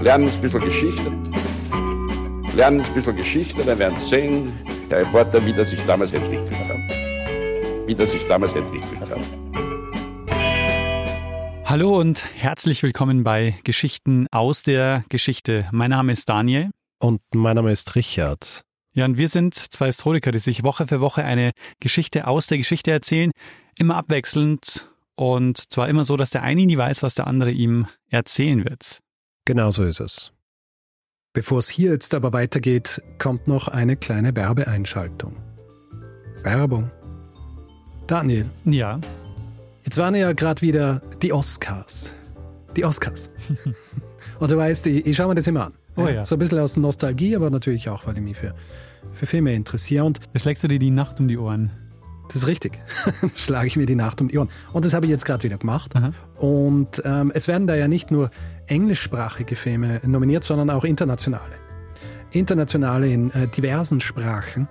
lernen ein bisschen Geschichte. Lernen ein bisschen Geschichte, dann werden Sie sehen, der Reporter, wie das sich damals entwickelt hat. Wie das sich damals entwickelt hat. Hallo und herzlich willkommen bei Geschichten aus der Geschichte. Mein Name ist Daniel. Und mein Name ist Richard. Ja, und wir sind zwei Historiker, die sich Woche für Woche eine Geschichte aus der Geschichte erzählen, immer abwechselnd und zwar immer so, dass der eine nie weiß, was der andere ihm erzählen wird. Genau so ist es. Bevor es hier jetzt aber weitergeht, kommt noch eine kleine Werbeeinschaltung. Werbung. Daniel. Ja. Jetzt waren ja gerade wieder die Oscars. Die Oscars. Und du weißt, ich, ich schaue mir das immer an. Oh ja. So ein bisschen aus Nostalgie, aber natürlich auch, weil ich mich für, für Filme interessiere. Und Da schlägst du dir die Nacht um die Ohren. das ist richtig. Schlage ich mir die Nacht um die Ohren. Und das habe ich jetzt gerade wieder gemacht. Aha. Und ähm, es werden da ja nicht nur englischsprachige Filme nominiert, sondern auch internationale. Internationale in äh, diversen Sprachen.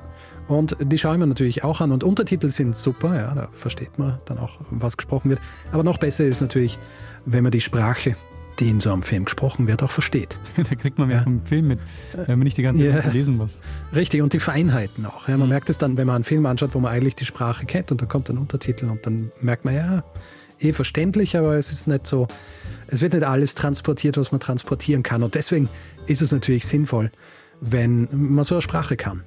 Und die schaue ich mir natürlich auch an. Und Untertitel sind super, ja, da versteht man dann auch, was gesprochen wird. Aber noch besser ist natürlich, wenn man die Sprache, die in so einem Film gesprochen wird, auch versteht. da kriegt man mehr Ja. vom Film mit, wenn man nicht die ganze Ja. Zeit lesen muss. Richtig, und die Feinheiten auch. Ja, man Mhm. merkt es dann, wenn man einen Film anschaut, wo man eigentlich die Sprache kennt und da kommt ein Untertitel und dann merkt man, ja, eh verständlich, aber es ist nicht so, es wird nicht alles transportiert, was man transportieren kann. Und deswegen ist es natürlich sinnvoll, wenn man so eine Sprache kann.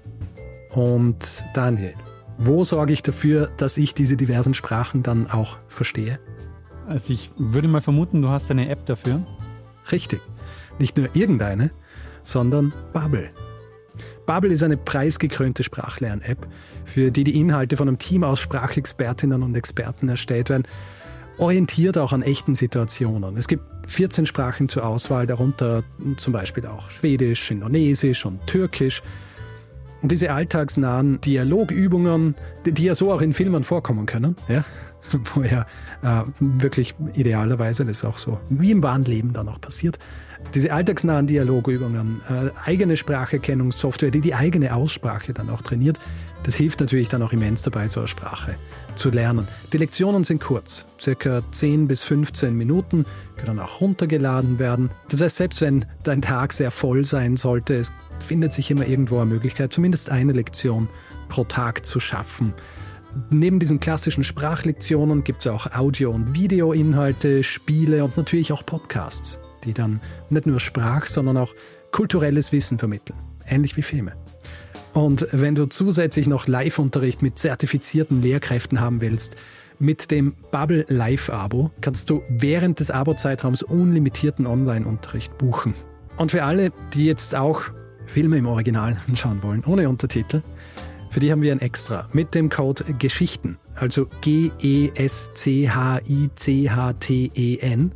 Und Daniel, wo sorge ich dafür, dass ich diese diversen Sprachen dann auch verstehe? Also ich würde mal vermuten, du hast eine App dafür. Richtig. Nicht nur irgendeine, sondern Bubble. Bubble ist eine preisgekrönte Sprachlern-App, für die die Inhalte von einem Team aus Sprachexpertinnen und Experten erstellt werden, orientiert auch an echten Situationen. Es gibt 14 Sprachen zur Auswahl, darunter zum Beispiel auch Schwedisch, Indonesisch und Türkisch. Und diese alltagsnahen Dialogübungen, die, die ja so auch in Filmen vorkommen können, ja, wo ja äh, wirklich idealerweise das auch so wie im wahren Leben dann auch passiert. Diese alltagsnahen Dialogübungen, äh, eigene Spracherkennungssoftware, die die eigene Aussprache dann auch trainiert, das hilft natürlich dann auch immens dabei, so eine Sprache zu lernen. Die Lektionen sind kurz, circa 10 bis 15 Minuten, können auch runtergeladen werden. Das heißt, selbst wenn dein Tag sehr voll sein sollte, es findet sich immer irgendwo eine Möglichkeit, zumindest eine Lektion pro Tag zu schaffen. Neben diesen klassischen Sprachlektionen gibt es auch Audio- und Videoinhalte, Spiele und natürlich auch Podcasts, die dann nicht nur Sprach, sondern auch kulturelles Wissen vermitteln. Ähnlich wie Filme. Und wenn du zusätzlich noch Live-Unterricht mit zertifizierten Lehrkräften haben willst, mit dem Bubble Live-Abo kannst du während des Abo-Zeitraums unlimitierten Online-Unterricht buchen. Und für alle, die jetzt auch Filme im Original anschauen wollen, ohne Untertitel, für die haben wir ein Extra mit dem Code Geschichten, also G-E-S-C-H-I-C-H-T-E-N,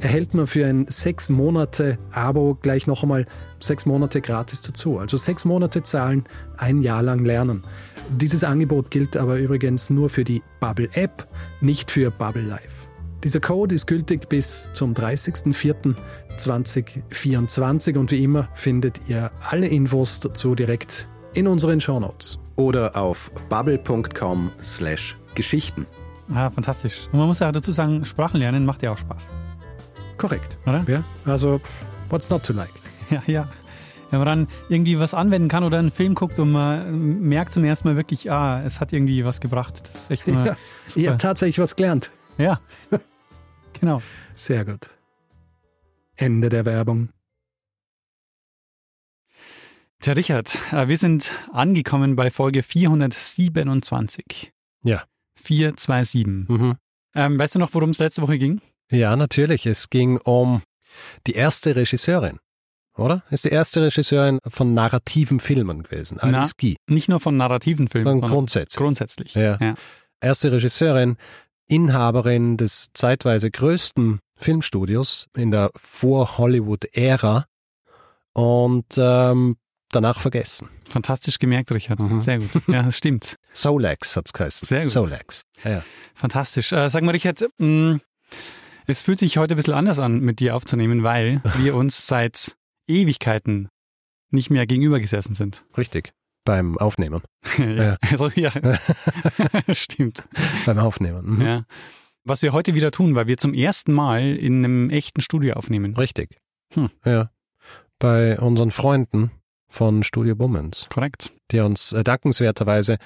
erhält man für ein sechs Monate Abo gleich noch einmal sechs Monate gratis dazu. Also sechs Monate zahlen, ein Jahr lang lernen. Dieses Angebot gilt aber übrigens nur für die Bubble App, nicht für Bubble Live. Dieser Code ist gültig bis zum 30.04.2024 und wie immer findet ihr alle Infos dazu direkt in unseren Shownotes. oder auf bubble.com slash Geschichten. Ah, fantastisch. Und man muss ja dazu sagen, Sprachen lernen macht ja auch Spaß. Korrekt. Oder? Ja, also what's not to like? Ja, ja. Wenn man dann irgendwie was anwenden kann oder einen Film guckt und man merkt zum ersten Mal wirklich, ah, es hat irgendwie was gebracht. Das ist echt immer Ja, ich super. habe tatsächlich was gelernt. Ja, genau. Sehr gut. Ende der Werbung. Tja, Richard, äh, wir sind angekommen bei Folge 427. Ja. 427. Mhm. Ähm, weißt du noch, worum es letzte Woche ging? Ja, natürlich. Es ging um die erste Regisseurin, oder? Ist die erste Regisseurin von narrativen Filmen gewesen. Alice Guy. Nicht nur von narrativen Filmen, sondern grundsätzlich. grundsätzlich. Ja. ja. Erste Regisseurin, Inhaberin des zeitweise größten Filmstudios in der Vor-Hollywood-Ära und ähm, danach vergessen. Fantastisch gemerkt, Richard. Mhm. Sehr gut. Ja, das stimmt. Solex hat's geheißen. Sehr gut. Solex. Ja, ja. Fantastisch. Äh, sag mal, Richard, mh, es fühlt sich heute ein bisschen anders an, mit dir aufzunehmen, weil wir uns seit Ewigkeiten nicht mehr gegenüber gesessen sind. Richtig. Beim Aufnehmen. ja. Ja. Also, ja. Stimmt. Beim Aufnehmen. Mhm. Ja. Was wir heute wieder tun, weil wir zum ersten Mal in einem echten Studio aufnehmen. Richtig. Hm. Ja. Bei unseren Freunden von Studio Bummens, Korrekt. die uns äh, dankenswerterweise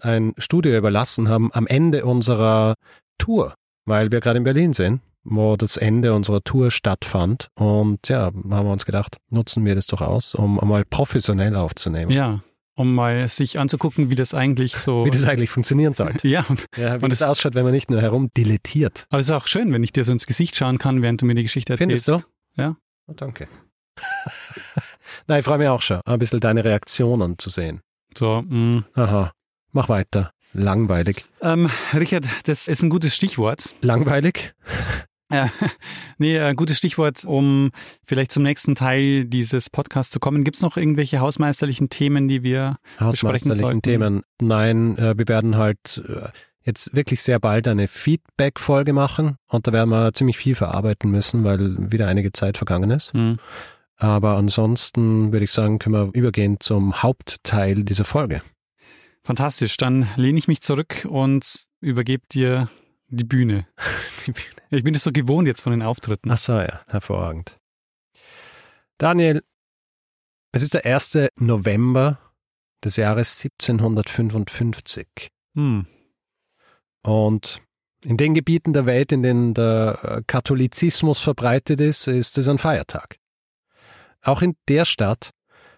ein Studio überlassen haben am Ende unserer Tour, weil wir gerade in Berlin sind, wo das Ende unserer Tour stattfand. Und ja, haben wir uns gedacht, nutzen wir das doch aus, um einmal professionell aufzunehmen. Ja, um mal sich anzugucken, wie das eigentlich so. Wie das eigentlich funktionieren sollte. ja, Ja, wie Und das es- ausschaut, wenn man nicht nur herumdilettiert. aber es ist auch schön, wenn ich dir so ins Gesicht schauen kann, während du mir die Geschichte erzählst. Findest du? Ja. Oh, danke. Nein, ich freue mich auch schon, ein bisschen deine Reaktionen zu sehen. So, mh. Aha, mach weiter. Langweilig. Ähm, Richard, das ist ein gutes Stichwort. Langweilig? Ja, nee, gutes Stichwort, um vielleicht zum nächsten Teil dieses Podcasts zu kommen. Gibt es noch irgendwelche hausmeisterlichen Themen, die wir besprechen Hausmeisterlichen sollten? Themen. Nein, äh, wir werden halt äh, jetzt wirklich sehr bald eine Feedback-Folge machen und da werden wir ziemlich viel verarbeiten müssen, weil wieder einige Zeit vergangen ist. Hm. Aber ansonsten würde ich sagen, können wir übergehen zum Hauptteil dieser Folge. Fantastisch, dann lehne ich mich zurück und übergebe dir die Bühne. Ich bin das so gewohnt jetzt von den Auftritten. Ach so, ja, hervorragend. Daniel, es ist der 1. November des Jahres 1755 Hm. und in den Gebieten der Welt, in denen der äh, Katholizismus verbreitet ist, ist es ein Feiertag. Auch in der Stadt,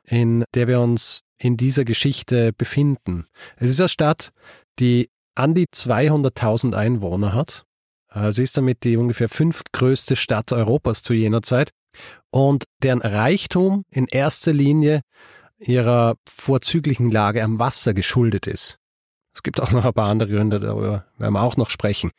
in der wir uns in dieser Geschichte befinden. Es ist eine Stadt, die an die 200.000 Einwohner hat. Äh, Sie ist damit die ungefähr fünftgrößte Stadt Europas zu jener Zeit und deren Reichtum in erster Linie ihrer vorzüglichen Lage am Wasser geschuldet ist. Es gibt auch noch ein paar andere Gründe, darüber werden wir auch noch sprechen.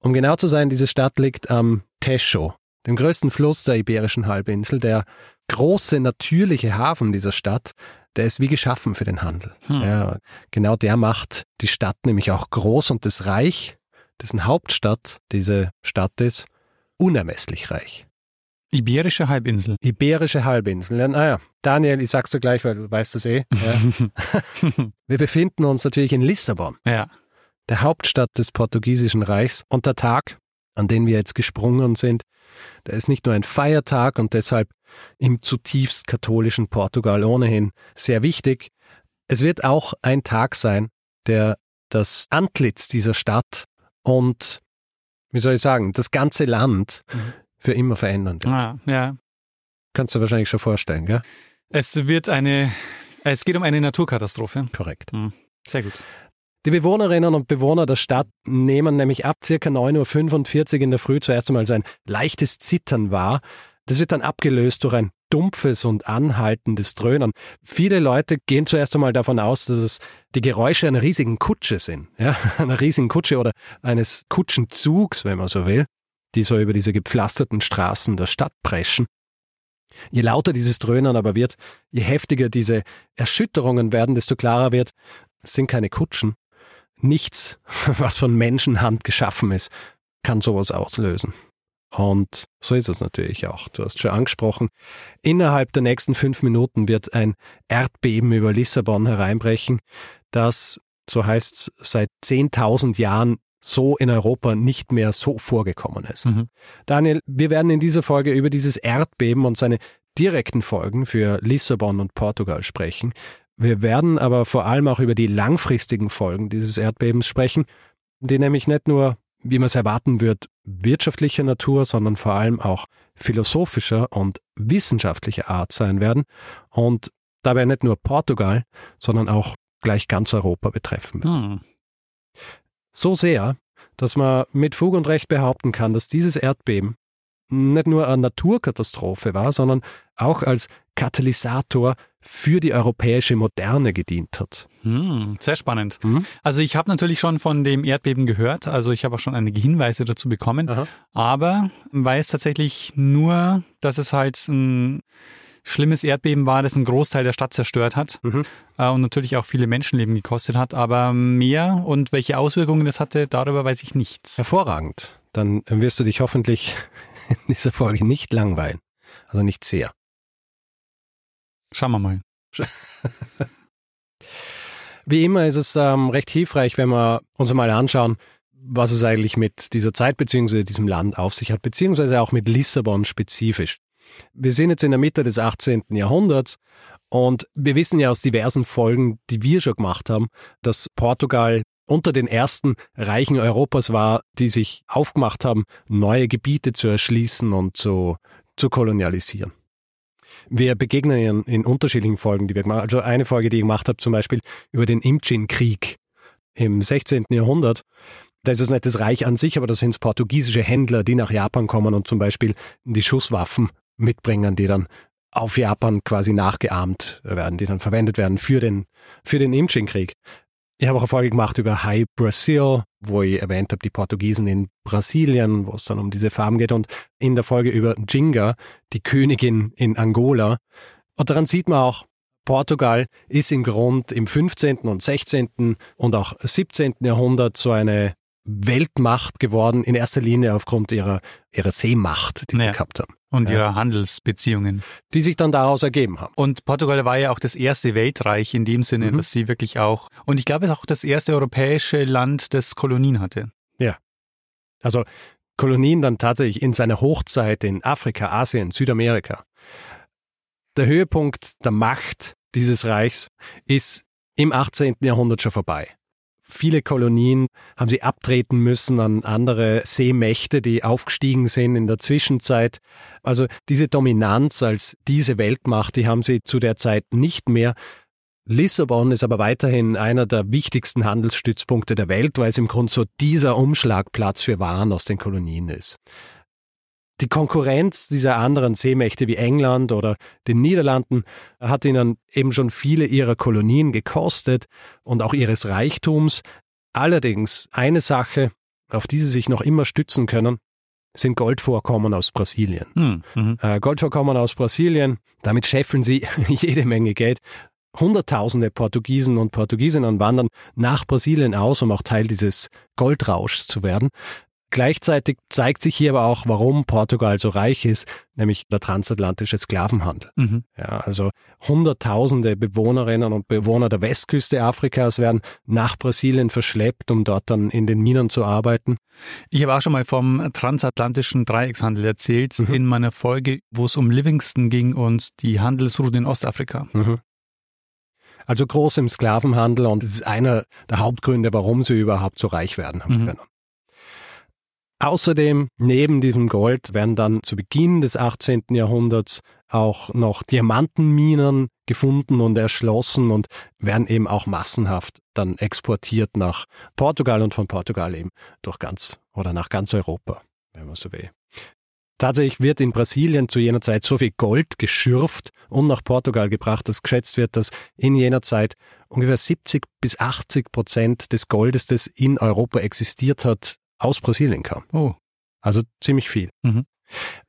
Um genau zu sein, diese Stadt liegt am Tescho, dem größten Fluss der Iberischen Halbinsel. Der große natürliche Hafen dieser Stadt, der ist wie geschaffen für den Handel. Hm. Ja, genau der macht die Stadt nämlich auch groß und das Reich, dessen Hauptstadt diese Stadt ist, unermesslich reich. Iberische Halbinsel. Iberische Halbinsel. Ja, naja, Daniel, ich sag's dir gleich, weil du weißt das eh. Ja. Wir befinden uns natürlich in Lissabon, ja. der Hauptstadt des portugiesischen Reichs. Und der Tag, an den wir jetzt gesprungen sind, der ist nicht nur ein Feiertag und deshalb im zutiefst katholischen Portugal ohnehin sehr wichtig. Es wird auch ein Tag sein, der das Antlitz dieser Stadt und, wie soll ich sagen, das ganze Land Mhm. für immer verändern wird. Ah, ja. Kannst du dir wahrscheinlich schon vorstellen, gell? Es wird eine, es geht um eine Naturkatastrophe. Korrekt. Sehr gut. Die Bewohnerinnen und Bewohner der Stadt nehmen nämlich ab circa 9.45 Uhr in der Früh zuerst einmal so ein leichtes Zittern wahr. Das wird dann abgelöst durch ein dumpfes und anhaltendes Dröhnen. Viele Leute gehen zuerst einmal davon aus, dass es die Geräusche einer riesigen Kutsche sind. Ja, einer riesigen Kutsche oder eines Kutschenzugs, wenn man so will, die so über diese gepflasterten Straßen der Stadt preschen. Je lauter dieses Dröhnen aber wird, je heftiger diese Erschütterungen werden, desto klarer wird, es sind keine Kutschen. Nichts, was von Menschenhand geschaffen ist, kann sowas auslösen. Und so ist es natürlich auch. Du hast schon angesprochen, innerhalb der nächsten fünf Minuten wird ein Erdbeben über Lissabon hereinbrechen, das, so heißt es, seit 10.000 Jahren so in Europa nicht mehr so vorgekommen ist. Mhm. Daniel, wir werden in dieser Folge über dieses Erdbeben und seine direkten Folgen für Lissabon und Portugal sprechen. Wir werden aber vor allem auch über die langfristigen Folgen dieses Erdbebens sprechen, die nämlich nicht nur, wie man es erwarten wird, wirtschaftlicher Natur, sondern vor allem auch philosophischer und wissenschaftlicher Art sein werden und dabei nicht nur Portugal, sondern auch gleich ganz Europa betreffen wird. Hm. So sehr, dass man mit Fug und Recht behaupten kann, dass dieses Erdbeben nicht nur eine Naturkatastrophe war, sondern auch als Katalysator für die europäische Moderne gedient hat. Hm, sehr spannend. Mhm. Also ich habe natürlich schon von dem Erdbeben gehört, also ich habe auch schon einige Hinweise dazu bekommen, Aha. aber weiß tatsächlich nur, dass es halt ein schlimmes Erdbeben war, das einen Großteil der Stadt zerstört hat Mhm. äh, und natürlich auch viele Menschenleben gekostet hat, aber mehr und welche Auswirkungen das hatte, darüber weiß ich nichts. Hervorragend. Dann wirst du dich hoffentlich in dieser Folge nicht langweilen. Also nicht sehr. Schauen wir mal. Wie immer ist es ähm, recht hilfreich, wenn wir uns mal anschauen, was es eigentlich mit dieser Zeit bzw. diesem Land auf sich hat, beziehungsweise auch mit Lissabon spezifisch. Wir sind jetzt in der Mitte des 18. Jahrhunderts und wir wissen ja aus diversen Folgen, die wir schon gemacht haben, dass Portugal unter den ersten Reichen Europas war, die sich aufgemacht haben, neue Gebiete zu erschließen und zu, zu kolonialisieren. Wir begegnen in, in unterschiedlichen Folgen, die wir gemacht haben. Also eine Folge, die ich gemacht habe, zum Beispiel über den Imchin-Krieg im 16. Jahrhundert. Da ist es nicht das Reich an sich, aber das sind portugiesische Händler, die nach Japan kommen und zum Beispiel die Schusswaffen mitbringen, die dann auf Japan quasi nachgeahmt werden, die dann verwendet werden für den, für den Imchin-Krieg. Ich habe auch eine Folge gemacht über High Brazil, wo ich erwähnt habe, die Portugiesen in Brasilien, wo es dann um diese Farben geht und in der Folge über Jinga, die Königin in Angola. Und daran sieht man auch, Portugal ist im Grund im 15. und 16. und auch 17. Jahrhundert so eine Weltmacht geworden, in erster Linie aufgrund ihrer, ihrer Seemacht, die ja. sie gehabt haben. Und ja. ihrer Handelsbeziehungen. Die sich dann daraus ergeben haben. Und Portugal war ja auch das erste Weltreich in dem Sinne, mhm. dass sie wirklich auch, und ich glaube, es ist auch das erste europäische Land, das Kolonien hatte. Ja. Also Kolonien dann tatsächlich in seiner Hochzeit in Afrika, Asien, Südamerika. Der Höhepunkt der Macht dieses Reichs ist im 18. Jahrhundert schon vorbei. Viele Kolonien haben sie abtreten müssen an andere Seemächte, die aufgestiegen sind in der Zwischenzeit. Also diese Dominanz als diese Weltmacht, die haben sie zu der Zeit nicht mehr. Lissabon ist aber weiterhin einer der wichtigsten Handelsstützpunkte der Welt, weil es im Grunde so dieser Umschlagplatz für Waren aus den Kolonien ist die Konkurrenz dieser anderen Seemächte wie England oder den Niederlanden hat ihnen eben schon viele ihrer Kolonien gekostet und auch ihres Reichtums. Allerdings eine Sache, auf die sie sich noch immer stützen können, sind Goldvorkommen aus Brasilien. Hm, mhm. Äh, Goldvorkommen aus Brasilien, damit scheffeln sie jede Menge Geld. Hunderttausende Portugiesen und Portugiesinnen wandern nach Brasilien aus, um auch Teil dieses Goldrauschs zu werden. Gleichzeitig zeigt sich hier aber auch, warum Portugal so reich ist, nämlich der transatlantische Sklavenhandel. Mhm. Ja, also Hunderttausende Bewohnerinnen und Bewohner der Westküste Afrikas werden nach Brasilien verschleppt, um dort dann in den Minen zu arbeiten. Ich habe auch schon mal vom transatlantischen Dreieckshandel erzählt mhm. in meiner Folge, wo es um Livingston ging und die Handelsroute in Ostafrika. Mhm. Also groß im Sklavenhandel und es ist einer der Hauptgründe, warum sie überhaupt so reich werden haben mhm. können. Außerdem, neben diesem Gold werden dann zu Beginn des 18. Jahrhunderts auch noch Diamantenminen gefunden und erschlossen und werden eben auch massenhaft dann exportiert nach Portugal und von Portugal eben durch ganz oder nach ganz Europa, wenn man so will. Tatsächlich wird in Brasilien zu jener Zeit so viel Gold geschürft und nach Portugal gebracht, dass geschätzt wird, dass in jener Zeit ungefähr 70 bis 80 Prozent des Goldes, das in Europa existiert hat, aus Brasilien kam. Oh. Also ziemlich viel. Mhm.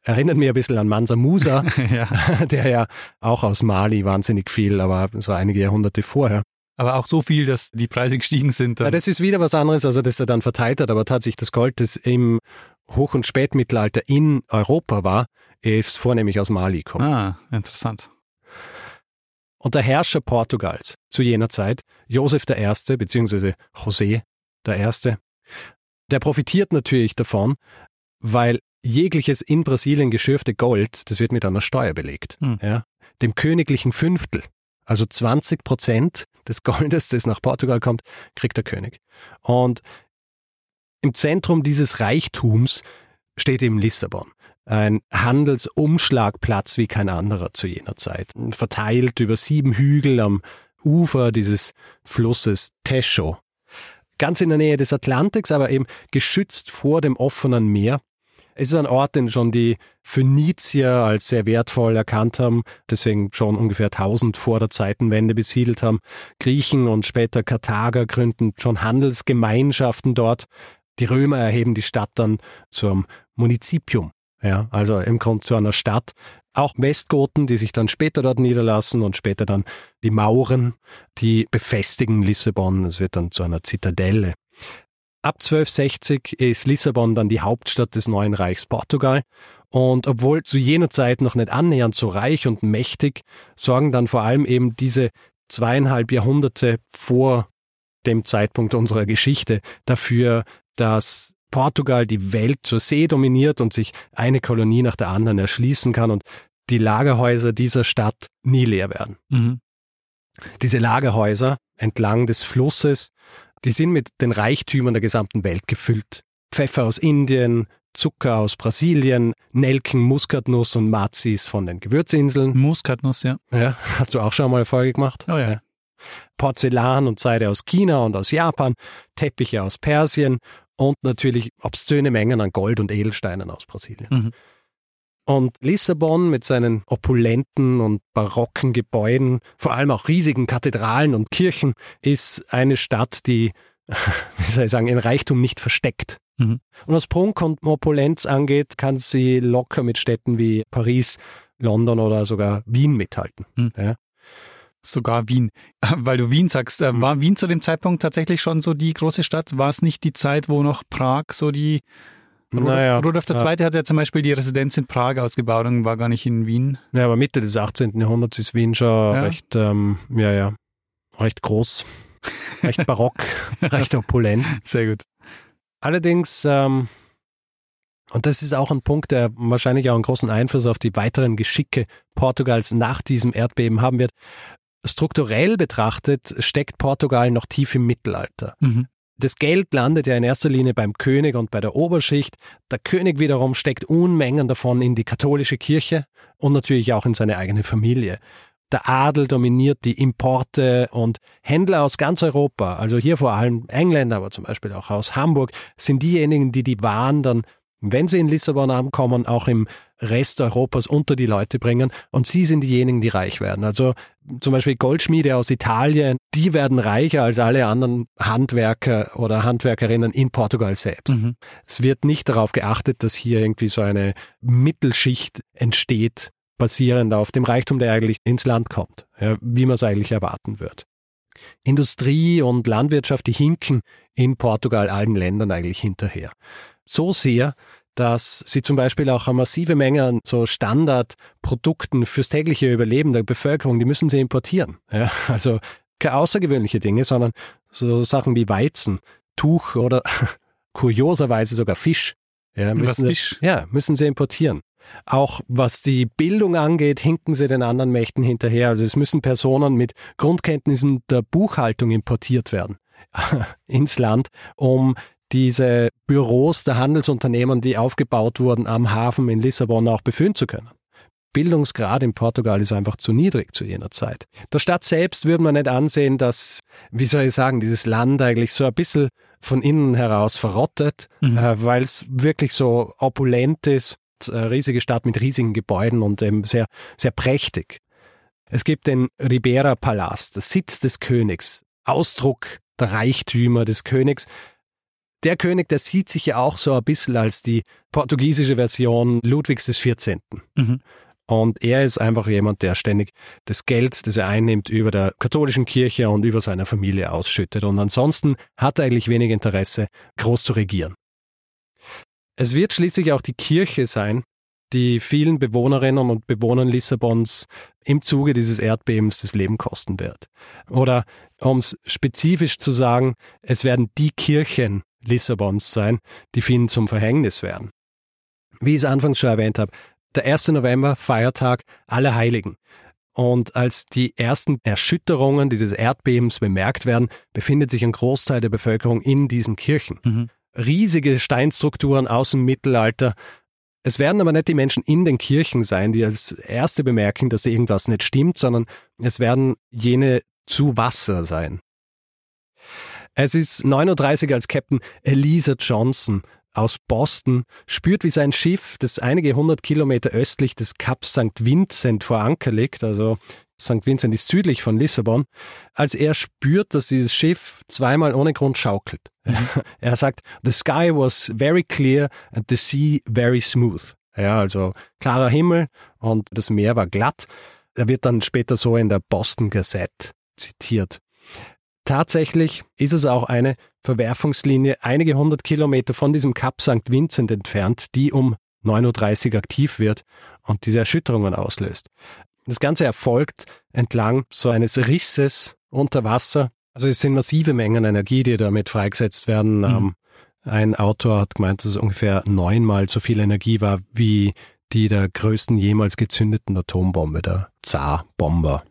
Erinnert mich ein bisschen an Mansa Musa, ja. der ja auch aus Mali wahnsinnig viel, aber es war einige Jahrhunderte vorher. Aber auch so viel, dass die Preise gestiegen sind. Ja, das ist wieder was anderes, also das er dann verteilt hat, aber tatsächlich das Gold, das im Hoch- und Spätmittelalter in Europa war, ist vornehmlich aus Mali gekommen. Ah, interessant. Und der Herrscher Portugals zu jener Zeit, Josef I. bzw. José I., der profitiert natürlich davon, weil jegliches in Brasilien geschürfte Gold, das wird mit einer Steuer belegt. Hm. Ja, dem königlichen Fünftel, also 20 Prozent des Goldes, das nach Portugal kommt, kriegt der König. Und im Zentrum dieses Reichtums steht eben Lissabon. Ein Handelsumschlagplatz wie kein anderer zu jener Zeit. Verteilt über sieben Hügel am Ufer dieses Flusses Techo ganz in der Nähe des Atlantiks, aber eben geschützt vor dem offenen Meer. Es ist ein Ort, den schon die Phönizier als sehr wertvoll erkannt haben, deswegen schon ungefähr 1000 vor der Zeitenwende besiedelt haben. Griechen und später Karthager gründen schon Handelsgemeinschaften dort. Die Römer erheben die Stadt dann zum Munizipium, ja, also im Grunde zu einer Stadt, auch Westgoten, die sich dann später dort niederlassen und später dann die Mauren, die befestigen Lissabon. Es wird dann zu einer Zitadelle. Ab 1260 ist Lissabon dann die Hauptstadt des neuen Reichs Portugal. Und obwohl zu jener Zeit noch nicht annähernd so reich und mächtig, sorgen dann vor allem eben diese zweieinhalb Jahrhunderte vor dem Zeitpunkt unserer Geschichte dafür, dass Portugal die Welt zur See dominiert und sich eine Kolonie nach der anderen erschließen kann und die Lagerhäuser dieser Stadt nie leer werden. Mhm. Diese Lagerhäuser entlang des Flusses, die sind mit den Reichtümern der gesamten Welt gefüllt. Pfeffer aus Indien, Zucker aus Brasilien, Nelken, Muskatnuss und Mazis von den Gewürzinseln. Muskatnuss, ja. Ja, hast du auch schon mal eine Folge gemacht? Oh ja. Porzellan und Seide aus China und aus Japan, Teppiche aus Persien und natürlich obszöne Mengen an Gold und Edelsteinen aus Brasilien. Mhm. Und Lissabon mit seinen opulenten und barocken Gebäuden, vor allem auch riesigen Kathedralen und Kirchen, ist eine Stadt, die, wie soll ich sagen, in Reichtum nicht versteckt. Mhm. Und was Prunk und Opulenz angeht, kann sie locker mit Städten wie Paris, London oder sogar Wien mithalten. Mhm. Ja. Sogar Wien. Weil du Wien sagst, äh, Mhm. war Wien zu dem Zeitpunkt tatsächlich schon so die große Stadt? War es nicht die Zeit, wo noch Prag so die Naja, Rudolf II. ja. hat ja zum Beispiel die Residenz in Prag ausgebaut und war gar nicht in Wien. Ja, aber Mitte des 18. Jahrhunderts ist Wien schon Ja. recht, ähm, ja, ja, recht groß, recht barock, recht opulent. Sehr gut. Allerdings, ähm, und das ist auch ein Punkt, der wahrscheinlich auch einen großen Einfluss auf die weiteren Geschicke Portugals nach diesem Erdbeben haben wird. Strukturell betrachtet steckt Portugal noch tief im Mittelalter. Mhm. Das Geld landet ja in erster Linie beim König und bei der Oberschicht. Der König wiederum steckt Unmengen davon in die katholische Kirche und natürlich auch in seine eigene Familie. Der Adel dominiert die Importe und Händler aus ganz Europa, also hier vor allem Engländer, aber zum Beispiel auch aus Hamburg, sind diejenigen, die die Waren dann, wenn sie in Lissabon ankommen, auch im Rest Europas unter die Leute bringen. Und sie sind diejenigen, die reich werden. Also zum Beispiel Goldschmiede aus Italien, die werden reicher als alle anderen Handwerker oder Handwerkerinnen in Portugal selbst. Mhm. Es wird nicht darauf geachtet, dass hier irgendwie so eine Mittelschicht entsteht, basierend auf dem Reichtum, der eigentlich ins Land kommt, ja, wie man es eigentlich erwarten wird. Industrie und Landwirtschaft, die hinken in Portugal allen Ländern eigentlich hinterher. So sehr, dass sie zum Beispiel auch eine massive Menge an so Standardprodukten fürs tägliche Überleben der Bevölkerung, die müssen sie importieren. Ja, also keine außergewöhnliche Dinge, sondern so Sachen wie Weizen, Tuch oder kurioserweise sogar Fisch. Ja, müssen Fisch? Ja, müssen sie importieren. Auch was die Bildung angeht, hinken sie den anderen Mächten hinterher. Also es müssen Personen mit Grundkenntnissen der Buchhaltung importiert werden ins Land, um diese Büros der Handelsunternehmen, die aufgebaut wurden am Hafen in Lissabon, auch befüllen zu können. Bildungsgrad in Portugal ist einfach zu niedrig zu jener Zeit. Der Stadt selbst würde man nicht ansehen, dass, wie soll ich sagen, dieses Land eigentlich so ein bisschen von innen heraus verrottet, Mhm. äh, weil es wirklich so opulent ist, eine riesige Stadt mit riesigen Gebäuden und eben sehr, sehr prächtig. Es gibt den Ribera Palast, der Sitz des Königs, Ausdruck der Reichtümer des Königs. Der König, der sieht sich ja auch so ein bisschen als die portugiesische Version Ludwigs des 14. Mhm. Und er ist einfach jemand, der ständig das Geld, das er einnimmt, über der katholischen Kirche und über seiner Familie ausschüttet. Und ansonsten hat er eigentlich wenig Interesse, groß zu regieren. Es wird schließlich auch die Kirche sein, die vielen Bewohnerinnen und Bewohnern Lissabons im Zuge dieses Erdbebens das Leben kosten wird. Oder um es spezifisch zu sagen, es werden die Kirchen Lissabons sein, die vielen zum Verhängnis werden. Wie ich es anfangs schon erwähnt habe, der 1. November, Feiertag aller Heiligen. Und als die ersten Erschütterungen dieses Erdbebens bemerkt werden, befindet sich ein Großteil der Bevölkerung in diesen Kirchen. Mhm. Riesige Steinstrukturen aus dem Mittelalter. Es werden aber nicht die Menschen in den Kirchen sein, die als Erste bemerken, dass irgendwas nicht stimmt, sondern es werden jene zu Wasser sein. Es ist 9.30 Uhr, als Captain Elisa Johnson aus Boston spürt, wie sein Schiff, das einige hundert Kilometer östlich des Kap St. Vincent vor Anker liegt, also St. Vincent ist südlich von Lissabon, als er spürt, dass dieses Schiff zweimal ohne Grund schaukelt. Er sagt, the sky was very clear and the sea very smooth. Ja, also klarer Himmel und das Meer war glatt. Er wird dann später so in der Boston Gazette zitiert. Tatsächlich ist es auch eine Verwerfungslinie einige hundert Kilometer von diesem Kap St. Vincent entfernt, die um 9.30 Uhr aktiv wird und diese Erschütterungen auslöst. Das Ganze erfolgt entlang so eines Risses unter Wasser. Also es sind massive Mengen Energie, die damit freigesetzt werden. Mhm. Ähm, ein Autor hat gemeint, dass es ungefähr neunmal so viel Energie war wie die der größten jemals gezündeten Atombombe, der Zar-Bomber.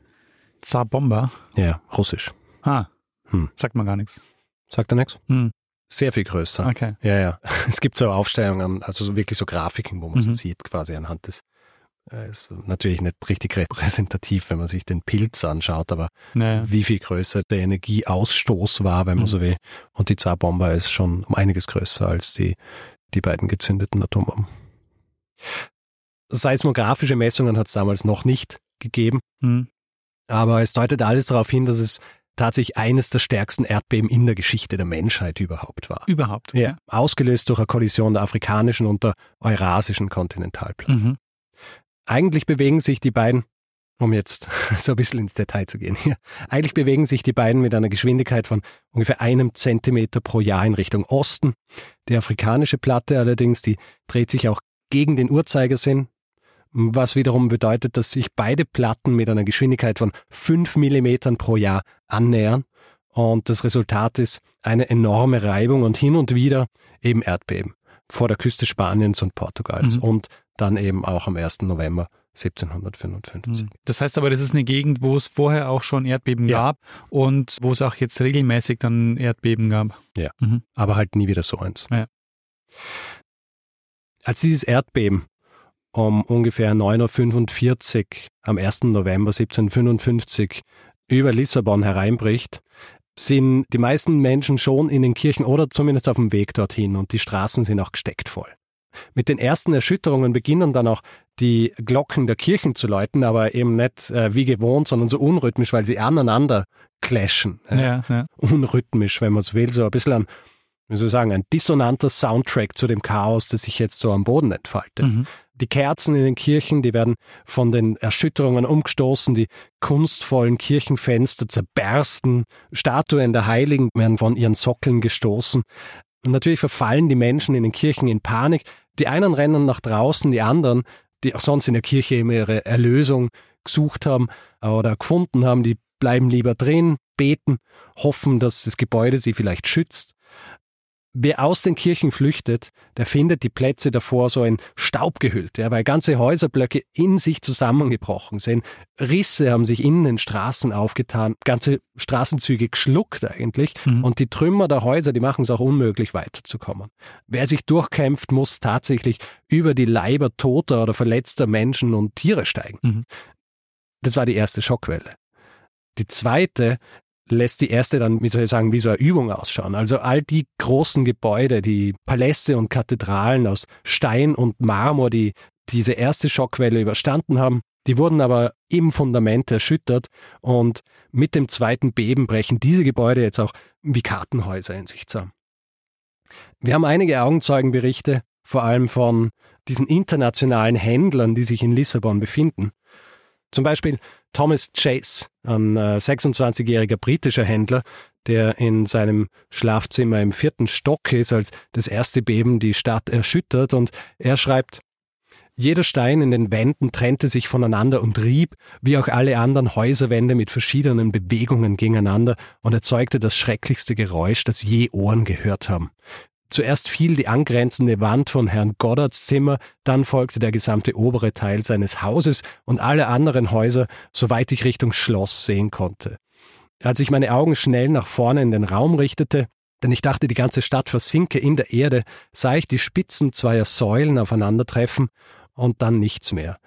Zar-Bomber? Ja, russisch. Ah, hm. sagt man gar nichts. Sagt er nichts? Hm. Sehr viel größer. Okay. Ja, ja. Es gibt so Aufstellungen, also so wirklich so Grafiken, wo man mhm. so sieht, quasi anhand des. Äh, ist natürlich nicht richtig repräsentativ, wenn man sich den Pilz anschaut, aber naja. wie viel größer der Energieausstoß war, wenn man mhm. so will. Und die Zar-Bomber ist schon um einiges größer als die, die beiden gezündeten Atombomben. Seismografische Messungen hat es damals noch nicht gegeben, mhm. aber es deutet alles darauf hin, dass es tatsächlich eines der stärksten Erdbeben in der Geschichte der Menschheit überhaupt war. Überhaupt? Ja. Ausgelöst durch eine Kollision der afrikanischen und der eurasischen Kontinentalplatte. Mhm. Eigentlich bewegen sich die beiden, um jetzt so ein bisschen ins Detail zu gehen hier, eigentlich bewegen sich die beiden mit einer Geschwindigkeit von ungefähr einem Zentimeter pro Jahr in Richtung Osten. Die afrikanische Platte allerdings, die dreht sich auch gegen den Uhrzeigersinn, was wiederum bedeutet, dass sich beide Platten mit einer Geschwindigkeit von 5 mm pro Jahr annähern. Und das Resultat ist eine enorme Reibung und hin und wieder eben Erdbeben vor der Küste Spaniens und Portugals mhm. und dann eben auch am 1. November 1755. Mhm. Das heißt aber, das ist eine Gegend, wo es vorher auch schon Erdbeben ja. gab und wo es auch jetzt regelmäßig dann Erdbeben gab. Ja, mhm. aber halt nie wieder so eins. Ja. Als dieses Erdbeben um ungefähr 9.45 Uhr am 1. November 1755 über Lissabon hereinbricht, sind die meisten Menschen schon in den Kirchen oder zumindest auf dem Weg dorthin und die Straßen sind auch gesteckt voll. Mit den ersten Erschütterungen beginnen dann auch die Glocken der Kirchen zu läuten, aber eben nicht äh, wie gewohnt, sondern so unrhythmisch, weil sie aneinander clashen. Äh, ja, ja. Unrhythmisch, wenn man es will, so ein bisschen ein, wie soll ich sagen, ein dissonanter Soundtrack zu dem Chaos, das sich jetzt so am Boden entfaltet. Mhm. Die Kerzen in den Kirchen, die werden von den Erschütterungen umgestoßen, die kunstvollen Kirchenfenster zerbersten, Statuen der Heiligen werden von ihren Sockeln gestoßen. Und natürlich verfallen die Menschen in den Kirchen in Panik. Die einen rennen nach draußen, die anderen, die auch sonst in der Kirche immer ihre Erlösung gesucht haben oder gefunden haben, die bleiben lieber drin, beten, hoffen, dass das Gebäude sie vielleicht schützt. Wer aus den Kirchen flüchtet, der findet die Plätze davor so in Staub gehüllt, ja, weil ganze Häuserblöcke in sich zusammengebrochen sind. Risse haben sich in den Straßen aufgetan, ganze Straßenzüge geschluckt eigentlich. Mhm. Und die Trümmer der Häuser, die machen es auch unmöglich weiterzukommen. Wer sich durchkämpft, muss tatsächlich über die Leiber toter oder verletzter Menschen und Tiere steigen. Mhm. Das war die erste Schockwelle. Die zweite lässt die erste dann, wie soll ich sagen, wie so eine Übung ausschauen. Also all die großen Gebäude, die Paläste und Kathedralen aus Stein und Marmor, die diese erste Schockwelle überstanden haben, die wurden aber im Fundament erschüttert und mit dem zweiten Beben brechen diese Gebäude jetzt auch wie Kartenhäuser in sich zusammen. Wir haben einige Augenzeugenberichte, vor allem von diesen internationalen Händlern, die sich in Lissabon befinden. Zum Beispiel Thomas Chase, ein 26-jähriger äh, britischer Händler, der in seinem Schlafzimmer im vierten Stock ist, als das erste Beben die Stadt erschüttert. Und er schreibt, jeder Stein in den Wänden trennte sich voneinander und rieb, wie auch alle anderen Häuserwände mit verschiedenen Bewegungen gegeneinander und erzeugte das schrecklichste Geräusch, das je Ohren gehört haben. Zuerst fiel die angrenzende Wand von Herrn Goddards Zimmer, dann folgte der gesamte obere Teil seines Hauses und alle anderen Häuser, soweit ich Richtung Schloss sehen konnte. Als ich meine Augen schnell nach vorne in den Raum richtete, denn ich dachte, die ganze Stadt versinke in der Erde, sah ich die Spitzen zweier Säulen aufeinandertreffen und dann nichts mehr.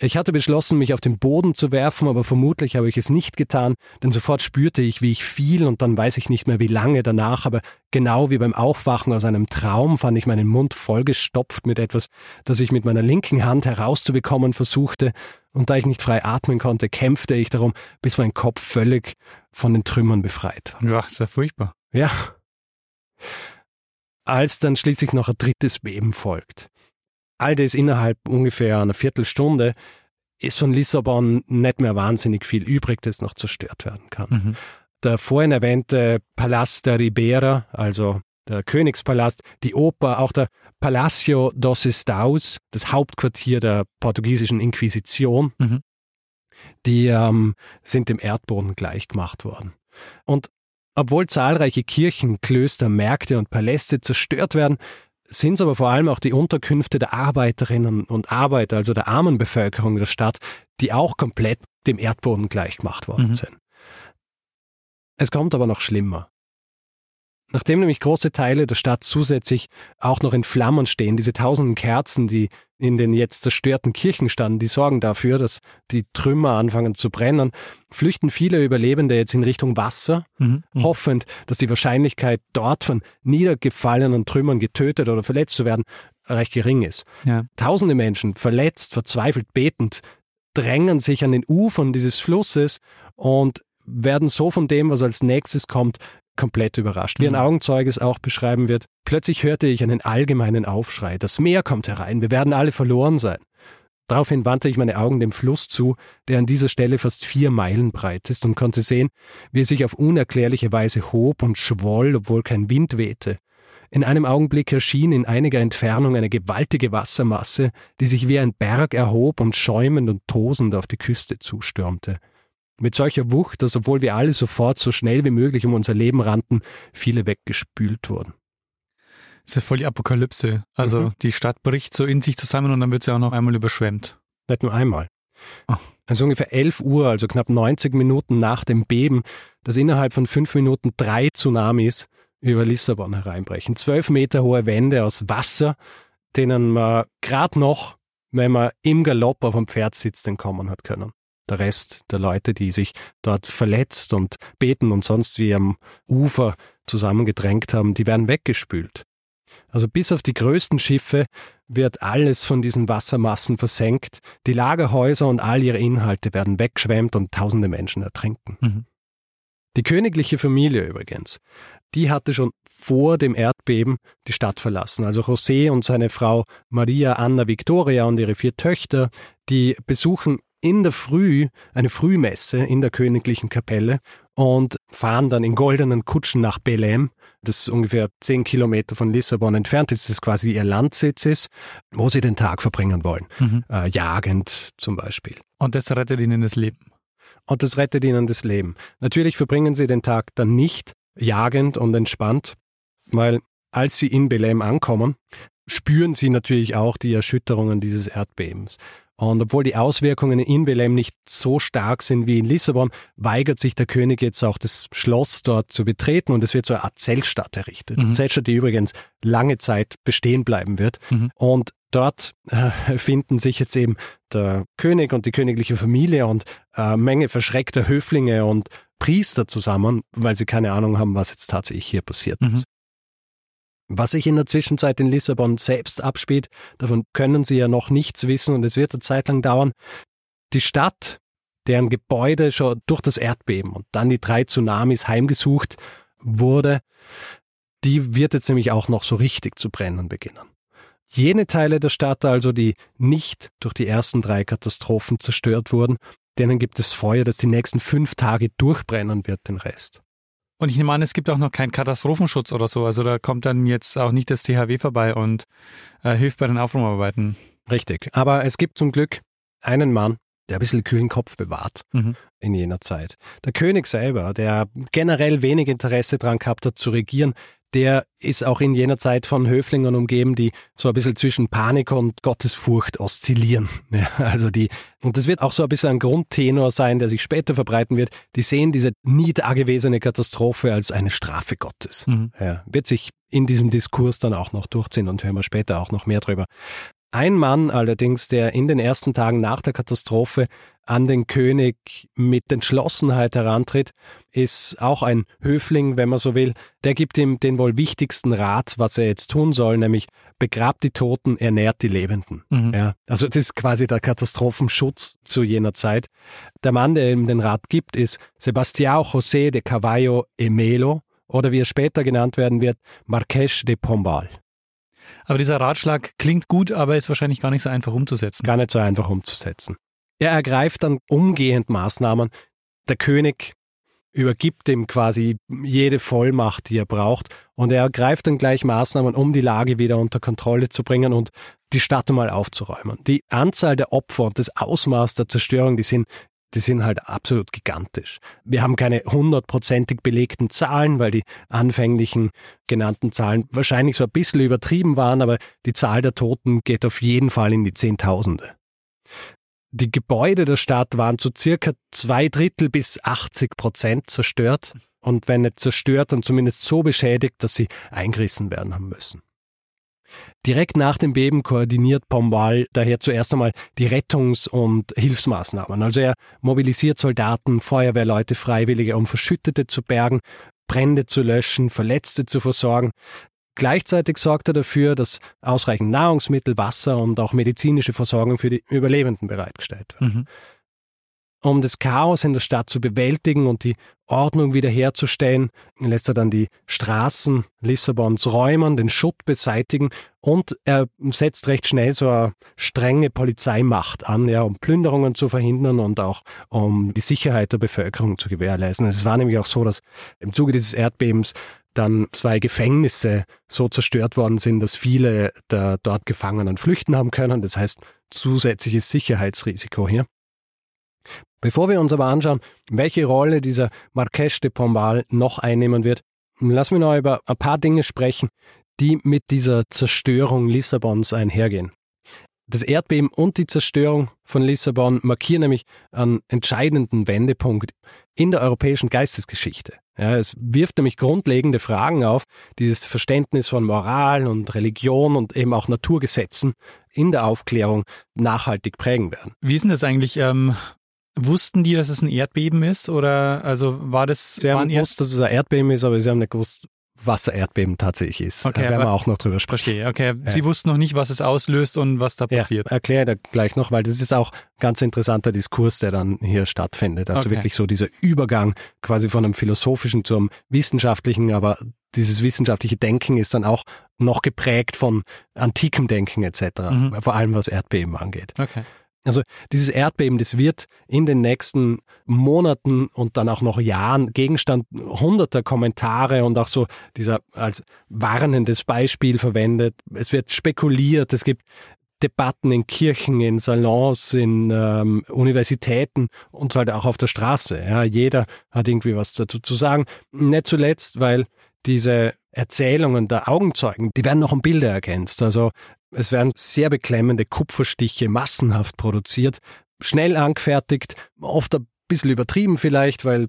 Ich hatte beschlossen, mich auf den Boden zu werfen, aber vermutlich habe ich es nicht getan, denn sofort spürte ich, wie ich fiel und dann weiß ich nicht mehr wie lange danach, aber genau wie beim Aufwachen aus einem Traum fand ich meinen Mund vollgestopft mit etwas, das ich mit meiner linken Hand herauszubekommen versuchte, und da ich nicht frei atmen konnte, kämpfte ich darum, bis mein Kopf völlig von den Trümmern befreit war. Ja, ist ja furchtbar. Ja. Als dann schließlich noch ein drittes Beben folgt all das innerhalb ungefähr einer Viertelstunde ist von Lissabon nicht mehr wahnsinnig viel übrig, das noch zerstört werden kann. Mhm. Der vorhin erwähnte Palast der Ribera, also der Königspalast, die Oper, auch der Palacio dos Estaus, das Hauptquartier der portugiesischen Inquisition, mhm. die ähm, sind dem Erdboden gleichgemacht worden. Und obwohl zahlreiche Kirchen, Klöster, Märkte und Paläste zerstört werden, sind es aber vor allem auch die Unterkünfte der Arbeiterinnen und Arbeiter, also der armen Bevölkerung der Stadt, die auch komplett dem Erdboden gleichgemacht worden mhm. sind. Es kommt aber noch schlimmer. Nachdem nämlich große Teile der Stadt zusätzlich auch noch in Flammen stehen, diese tausenden Kerzen, die in den jetzt zerstörten Kirchen standen, die sorgen dafür, dass die Trümmer anfangen zu brennen, flüchten viele Überlebende jetzt in Richtung Wasser, mhm. mhm. hoffend, dass die Wahrscheinlichkeit, dort von niedergefallenen Trümmern getötet oder verletzt zu werden, recht gering ist. Ja. Tausende Menschen, verletzt, verzweifelt, betend, drängen sich an den Ufern dieses Flusses und werden so von dem, was als nächstes kommt, komplett überrascht. Wie ein mhm. Augenzeuge es auch beschreiben wird, plötzlich hörte ich einen allgemeinen Aufschrei. Das Meer kommt herein, wir werden alle verloren sein. Daraufhin wandte ich meine Augen dem Fluss zu, der an dieser Stelle fast vier Meilen breit ist und konnte sehen, wie er sich auf unerklärliche Weise hob und schwoll, obwohl kein Wind wehte. In einem Augenblick erschien in einiger Entfernung eine gewaltige Wassermasse, die sich wie ein Berg erhob und schäumend und tosend auf die Küste zustürmte. Mit solcher Wucht, dass obwohl wir alle sofort so schnell wie möglich um unser Leben rannten, viele weggespült wurden. Das ist ja voll die Apokalypse. Also mhm. die Stadt bricht so in sich zusammen und dann wird sie auch noch einmal überschwemmt. Nicht nur einmal. Oh. Also ungefähr 11 Uhr, also knapp 90 Minuten nach dem Beben, dass innerhalb von fünf Minuten drei Tsunamis über Lissabon hereinbrechen. Zwölf Meter hohe Wände aus Wasser, denen man gerade noch, wenn man im Galopp auf dem Pferd sitzt, entkommen hat können der Rest der Leute, die sich dort verletzt und beten und sonst wie am Ufer zusammengedrängt haben, die werden weggespült. Also bis auf die größten Schiffe wird alles von diesen Wassermassen versenkt, die Lagerhäuser und all ihre Inhalte werden weggeschwemmt und tausende Menschen ertrinken. Mhm. Die königliche Familie übrigens, die hatte schon vor dem Erdbeben die Stadt verlassen. Also José und seine Frau Maria Anna Victoria und ihre vier Töchter, die besuchen in der Früh eine Frühmesse in der königlichen Kapelle und fahren dann in goldenen Kutschen nach Belém, das ungefähr zehn Kilometer von Lissabon entfernt ist, das quasi ihr Landsitz ist, wo sie den Tag verbringen wollen. Mhm. Äh, jagend zum Beispiel. Und das rettet ihnen das Leben. Und das rettet ihnen das Leben. Natürlich verbringen sie den Tag dann nicht jagend und entspannt, weil als sie in Belém ankommen, spüren sie natürlich auch die Erschütterungen dieses Erdbebens. Und obwohl die Auswirkungen in Belém nicht so stark sind wie in Lissabon, weigert sich der König jetzt auch das Schloss dort zu betreten und es wird so eine Art Zeltstadt errichtet. Mhm. Zeltstadt, die übrigens lange Zeit bestehen bleiben wird. Mhm. Und dort äh, finden sich jetzt eben der König und die königliche Familie und äh, Menge verschreckter Höflinge und Priester zusammen, weil sie keine Ahnung haben, was jetzt tatsächlich hier passiert mhm. ist. Was sich in der Zwischenzeit in Lissabon selbst abspielt, davon können Sie ja noch nichts wissen und es wird eine Zeit lang dauern. Die Stadt, deren Gebäude schon durch das Erdbeben und dann die drei Tsunamis heimgesucht wurde, die wird jetzt nämlich auch noch so richtig zu brennen beginnen. Jene Teile der Stadt also, die nicht durch die ersten drei Katastrophen zerstört wurden, denen gibt es Feuer, das die nächsten fünf Tage durchbrennen wird, den Rest. Und ich nehme an, es gibt auch noch keinen Katastrophenschutz oder so. Also da kommt dann jetzt auch nicht das THW vorbei und äh, hilft bei den Aufräumarbeiten. Richtig. Aber es gibt zum Glück einen Mann, der ein bisschen kühlen Kopf bewahrt mhm. in jener Zeit. Der König selber, der generell wenig Interesse daran gehabt hat zu regieren, der ist auch in jener Zeit von Höflingern umgeben, die so ein bisschen zwischen Panik und Gottesfurcht oszillieren. Ja, also die, und das wird auch so ein bisschen ein Grundtenor sein, der sich später verbreiten wird. Die sehen diese nie dagewesene Katastrophe als eine Strafe Gottes. Mhm. Ja, wird sich in diesem Diskurs dann auch noch durchziehen und hören wir später auch noch mehr drüber. Ein Mann allerdings, der in den ersten Tagen nach der Katastrophe an den König mit Entschlossenheit herantritt, ist auch ein Höfling, wenn man so will. Der gibt ihm den wohl wichtigsten Rat, was er jetzt tun soll, nämlich begrabt die Toten, ernährt die Lebenden. Mhm. Ja, also das ist quasi der Katastrophenschutz zu jener Zeit. Der Mann, der ihm den Rat gibt, ist Sebastião José de Cavallo Emelo oder wie er später genannt werden wird, Marquês de Pombal. Aber dieser Ratschlag klingt gut, aber ist wahrscheinlich gar nicht so einfach umzusetzen. Gar nicht so einfach umzusetzen. Er ergreift dann umgehend Maßnahmen. Der König übergibt ihm quasi jede Vollmacht, die er braucht. Und er ergreift dann gleich Maßnahmen, um die Lage wieder unter Kontrolle zu bringen und die Stadt einmal aufzuräumen. Die Anzahl der Opfer und das Ausmaß der Zerstörung, die sind die sind halt absolut gigantisch. Wir haben keine hundertprozentig belegten Zahlen, weil die anfänglichen genannten Zahlen wahrscheinlich so ein bisschen übertrieben waren, aber die Zahl der Toten geht auf jeden Fall in die Zehntausende. Die Gebäude der Stadt waren zu circa zwei Drittel bis 80 Prozent zerstört und wenn nicht zerstört, dann zumindest so beschädigt, dass sie eingerissen werden haben müssen. Direkt nach dem Beben koordiniert Pombal daher zuerst einmal die Rettungs- und Hilfsmaßnahmen. Also er mobilisiert Soldaten, Feuerwehrleute, Freiwillige, um Verschüttete zu bergen, Brände zu löschen, Verletzte zu versorgen. Gleichzeitig sorgt er dafür, dass ausreichend Nahrungsmittel, Wasser und auch medizinische Versorgung für die Überlebenden bereitgestellt wird. Mhm. Um das Chaos in der Stadt zu bewältigen und die Ordnung wiederherzustellen, lässt er dann die Straßen Lissabons räumen, den Schutt beseitigen und er setzt recht schnell so eine strenge Polizeimacht an, ja, um Plünderungen zu verhindern und auch um die Sicherheit der Bevölkerung zu gewährleisten. Es war nämlich auch so, dass im Zuge dieses Erdbebens dann zwei Gefängnisse so zerstört worden sind, dass viele der dort Gefangenen flüchten haben können. Das heißt, zusätzliches Sicherheitsrisiko hier. Bevor wir uns aber anschauen, welche Rolle dieser Marquês de Pombal noch einnehmen wird, lassen wir noch über ein paar Dinge sprechen, die mit dieser Zerstörung Lissabons einhergehen. Das Erdbeben und die Zerstörung von Lissabon markieren nämlich einen entscheidenden Wendepunkt in der europäischen Geistesgeschichte. Ja, es wirft nämlich grundlegende Fragen auf, die das Verständnis von Moral und Religion und eben auch Naturgesetzen in der Aufklärung nachhaltig prägen werden. Wie ist denn das eigentlich? Ähm, Wussten die, dass es ein Erdbeben ist? Oder also war das. Sie haben gewusst, dass es ein Erdbeben ist, aber sie haben nicht gewusst, was ein Erdbeben tatsächlich ist. Okay, da werden wir auch noch drüber sprechen. Verstehe, okay. Ja. Sie wussten noch nicht, was es auslöst und was da passiert. Ja, erkläre da gleich noch, weil das ist auch ein ganz interessanter Diskurs, der dann hier stattfindet. Also okay. wirklich so dieser Übergang quasi von einem philosophischen zum wissenschaftlichen, aber dieses wissenschaftliche Denken ist dann auch noch geprägt von antikem Denken etc., mhm. vor allem was Erdbeben angeht. Okay. Also dieses Erdbeben, das wird in den nächsten Monaten und dann auch noch Jahren Gegenstand hunderter Kommentare und auch so dieser als warnendes Beispiel verwendet. Es wird spekuliert, es gibt Debatten in Kirchen, in Salons, in ähm, Universitäten und halt auch auf der Straße. Ja, jeder hat irgendwie was dazu zu sagen. Nicht zuletzt, weil diese Erzählungen der Augenzeugen, die werden noch um Bilder ergänzt. Also es werden sehr beklemmende Kupferstiche massenhaft produziert, schnell angefertigt, oft ein bisschen übertrieben vielleicht, weil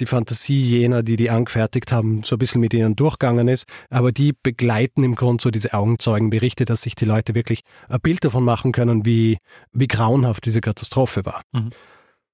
die Fantasie jener, die die angefertigt haben, so ein bisschen mit ihnen durchgegangen ist. Aber die begleiten im Grunde so diese Augenzeugenberichte, dass sich die Leute wirklich ein Bild davon machen können, wie, wie grauenhaft diese Katastrophe war. Mhm.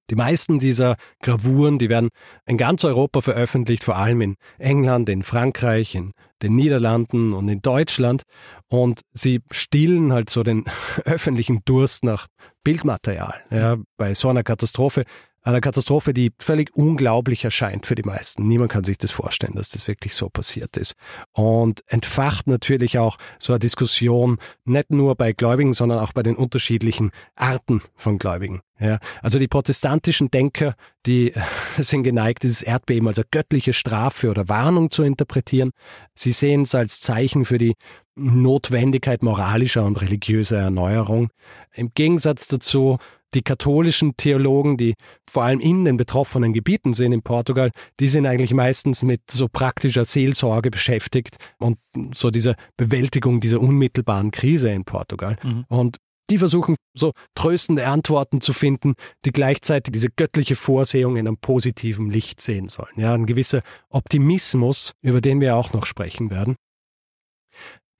Die meisten dieser Gravuren, die werden in ganz Europa veröffentlicht, vor allem in England, in Frankreich, in den Niederlanden und in Deutschland. Und sie stillen halt so den öffentlichen Durst nach Bildmaterial. Ja, bei so einer Katastrophe einer Katastrophe, die völlig unglaublich erscheint für die meisten. Niemand kann sich das vorstellen, dass das wirklich so passiert ist. Und entfacht natürlich auch so eine Diskussion, nicht nur bei Gläubigen, sondern auch bei den unterschiedlichen Arten von Gläubigen. Ja, also die protestantischen Denker, die sind geneigt, dieses Erdbeben als eine göttliche Strafe oder Warnung zu interpretieren. Sie sehen es als Zeichen für die Notwendigkeit moralischer und religiöser Erneuerung. Im Gegensatz dazu die katholischen Theologen, die vor allem in den betroffenen Gebieten sind in Portugal, die sind eigentlich meistens mit so praktischer Seelsorge beschäftigt und so dieser Bewältigung dieser unmittelbaren Krise in Portugal. Mhm. Und die versuchen so tröstende Antworten zu finden, die gleichzeitig diese göttliche Vorsehung in einem positiven Licht sehen sollen. Ja, ein gewisser Optimismus, über den wir auch noch sprechen werden.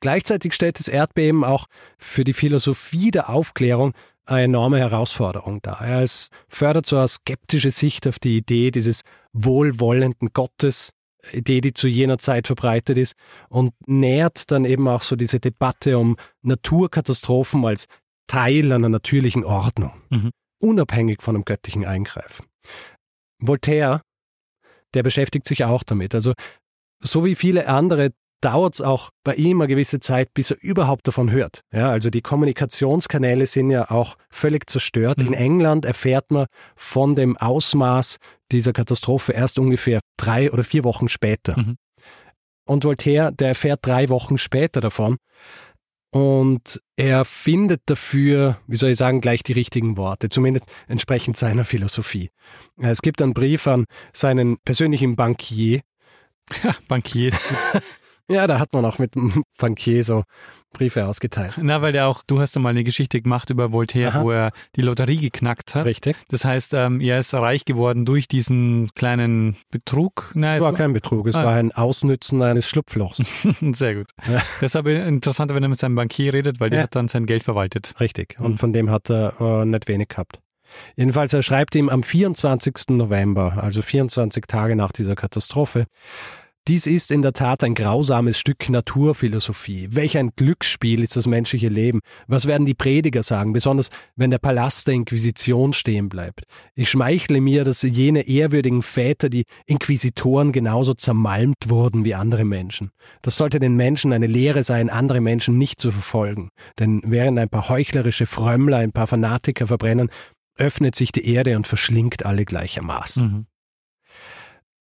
Gleichzeitig stellt das Erdbeben auch für die Philosophie der Aufklärung eine enorme Herausforderung dar. Es fördert so eine skeptische Sicht auf die Idee dieses wohlwollenden Gottes, Idee, die zu jener Zeit verbreitet ist, und nährt dann eben auch so diese Debatte um Naturkatastrophen als Teil einer natürlichen Ordnung, mhm. unabhängig von einem göttlichen Eingreifen. Voltaire, der beschäftigt sich auch damit. Also so wie viele andere dauert es auch bei ihm eine gewisse Zeit, bis er überhaupt davon hört. Ja, also die Kommunikationskanäle sind ja auch völlig zerstört. Mhm. In England erfährt man von dem Ausmaß dieser Katastrophe erst ungefähr drei oder vier Wochen später. Mhm. Und Voltaire, der erfährt drei Wochen später davon. und er findet dafür, wie soll ich sagen, gleich die richtigen Worte, zumindest entsprechend seiner Philosophie. Es gibt einen Brief an seinen persönlichen Bankier. Bankier. Ja, da hat man auch mit dem Bankier so Briefe ausgeteilt. Na, weil der auch, du hast ja mal eine Geschichte gemacht über Voltaire, Aha. wo er die Lotterie geknackt hat. Richtig. Das heißt, ähm, er ist reich geworden durch diesen kleinen Betrug. Nein, Es war kein Betrug, es Ah. war ein Ausnützen eines Schlupflochs. Sehr gut. Ja. Deshalb interessanter, wenn er mit seinem Bankier redet, weil der Ja. hat dann sein Geld verwaltet. Richtig. Und Mhm. von dem hat er äh, nicht wenig gehabt. Jedenfalls, er schreibt ihm am 24. November, also 24 Tage nach dieser Katastrophe, dies ist in der Tat ein grausames Stück Naturphilosophie. Welch ein Glücksspiel ist das menschliche Leben. Was werden die Prediger sagen, besonders wenn der Palast der Inquisition stehen bleibt? Ich schmeichle mir, dass jene ehrwürdigen Väter, die Inquisitoren, genauso zermalmt wurden wie andere Menschen. Das sollte den Menschen eine Lehre sein, andere Menschen nicht zu verfolgen. Denn während ein paar heuchlerische Frömmler, ein paar Fanatiker verbrennen, öffnet sich die Erde und verschlingt alle gleichermaßen. Mhm.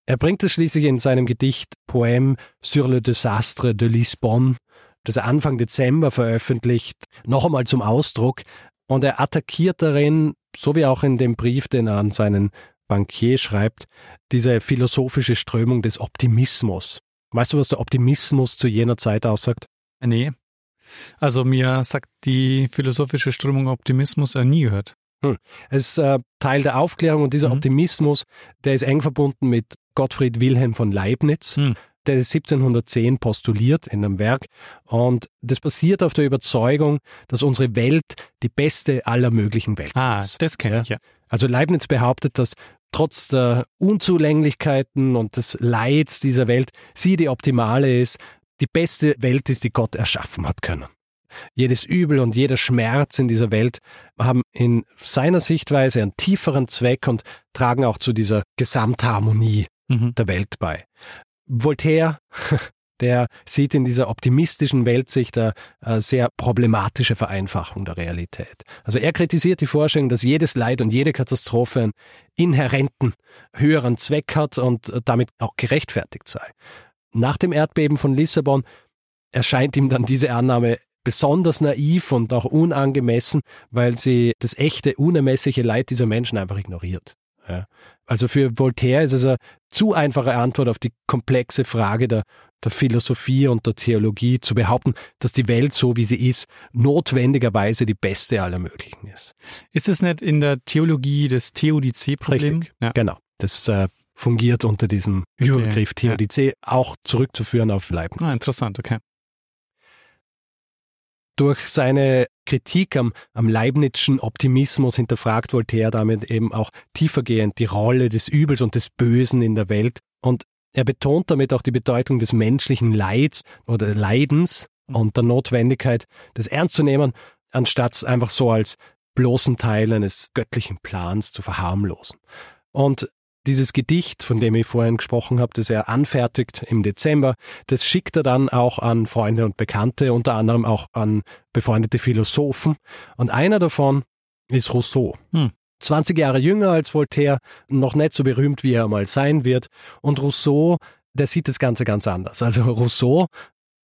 Er bringt es schließlich in seinem Gedicht Poème sur le désastre de Lisbonne, das er Anfang Dezember veröffentlicht, noch einmal zum Ausdruck. Und er attackiert darin, so wie auch in dem Brief, den er an seinen Bankier schreibt, diese philosophische Strömung des Optimismus. Weißt du, was der Optimismus zu jener Zeit aussagt? Nee. Also mir sagt die philosophische Strömung Optimismus äh, nie gehört. Es ist äh, Teil der Aufklärung und dieser Mhm. Optimismus, der ist eng verbunden mit Gottfried Wilhelm von Leibniz, Mhm. der ist 1710 postuliert in einem Werk und das basiert auf der Überzeugung, dass unsere Welt die beste aller möglichen Welten Ah, ist. das kenne ich ja. Also Leibniz behauptet, dass trotz der Unzulänglichkeiten und des Leids dieser Welt sie die optimale ist, die beste Welt ist, die Gott erschaffen hat können. Jedes Übel und jeder Schmerz in dieser Welt haben in seiner Sichtweise einen tieferen Zweck und tragen auch zu dieser Gesamtharmonie Mhm. der Welt bei. Voltaire, der sieht in dieser optimistischen Weltsicht eine, eine sehr problematische Vereinfachung der Realität. Also er kritisiert die Vorstellung, dass jedes Leid und jede Katastrophe einen inhärenten höheren Zweck hat und damit auch gerechtfertigt sei. Nach dem Erdbeben von Lissabon erscheint ihm dann diese Annahme besonders naiv und auch unangemessen, weil sie das echte, unermessliche Leid dieser Menschen einfach ignoriert. Ja. Also für Voltaire ist es eine zu einfache Antwort auf die komplexe Frage der, der Philosophie und der Theologie zu behaupten, dass die Welt so wie sie ist, notwendigerweise die beste aller möglichen ist. Ist es nicht in der Theologie das Theodizee-Problem? Ja. Genau. Das äh, fungiert unter diesem Überbegriff ja. Theodizee auch zurückzuführen auf Leibniz. Ah, interessant, okay. Durch seine Kritik am, am Leibnizschen Optimismus hinterfragt Voltaire damit eben auch tiefergehend die Rolle des Übels und des Bösen in der Welt. Und er betont damit auch die Bedeutung des menschlichen Leids oder Leidens und der Notwendigkeit, das ernst zu nehmen, anstatt es einfach so als bloßen Teil eines göttlichen Plans zu verharmlosen. Und dieses Gedicht, von dem ich vorhin gesprochen habe, das er anfertigt im Dezember, das schickt er dann auch an Freunde und Bekannte, unter anderem auch an befreundete Philosophen. Und einer davon ist Rousseau. Hm. 20 Jahre jünger als Voltaire, noch nicht so berühmt, wie er mal sein wird. Und Rousseau, der sieht das Ganze ganz anders. Also Rousseau,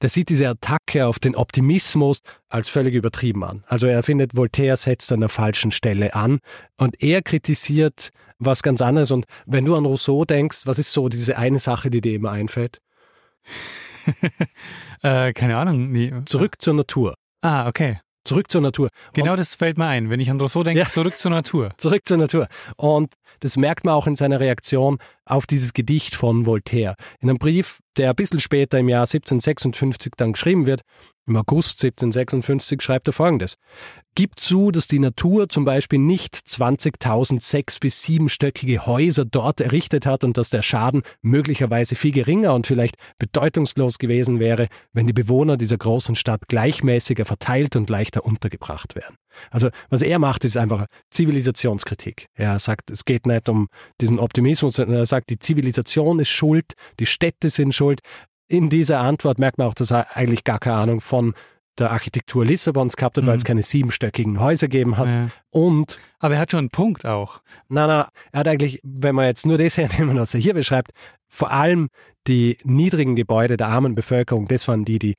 der sieht diese Attacke auf den Optimismus als völlig übertrieben an. Also er findet, Voltaire setzt an der falschen Stelle an und er kritisiert was ganz anderes. Und wenn du an Rousseau denkst, was ist so diese eine Sache, die dir immer einfällt? Äh, keine Ahnung. Nee. Zurück zur Natur. Ah, okay. Zurück zur Natur. Genau das fällt mir ein. Wenn ich an Rousseau denke, Ja. zurück zur Natur. Zurück zur Natur. Und das merkt man auch in seiner Reaktion auf dieses Gedicht von Voltaire. In einem Brief, der ein bisschen später im Jahr 1756 dann geschrieben wird, im August 1756 schreibt er folgendes. Gib zu, dass die Natur zum Beispiel nicht 20.000 sechs- bis siebenstöckige Häuser dort errichtet hat und dass der Schaden möglicherweise viel geringer und vielleicht bedeutungslos gewesen wäre, wenn die Bewohner dieser großen Stadt gleichmäßiger verteilt und leichter untergebracht wären. Also was er macht, ist einfach Zivilisationskritik. Er sagt, es geht nicht um diesen Optimismus, sondern er sagt, die Zivilisation ist schuld, die Städte sind schuld. In dieser Antwort merkt man auch, dass er eigentlich gar keine Ahnung von der Architektur Lissabons gehabt hat, weil es Mhm. keine siebenstöckigen Häuser gegeben hat. Ja. Und, Aber er hat schon einen Punkt auch. na, na, er hat eigentlich, wenn man jetzt nur das hernehmen, was er hier beschreibt, vor allem die niedrigen Gebäude der armen Bevölkerung, das waren die, die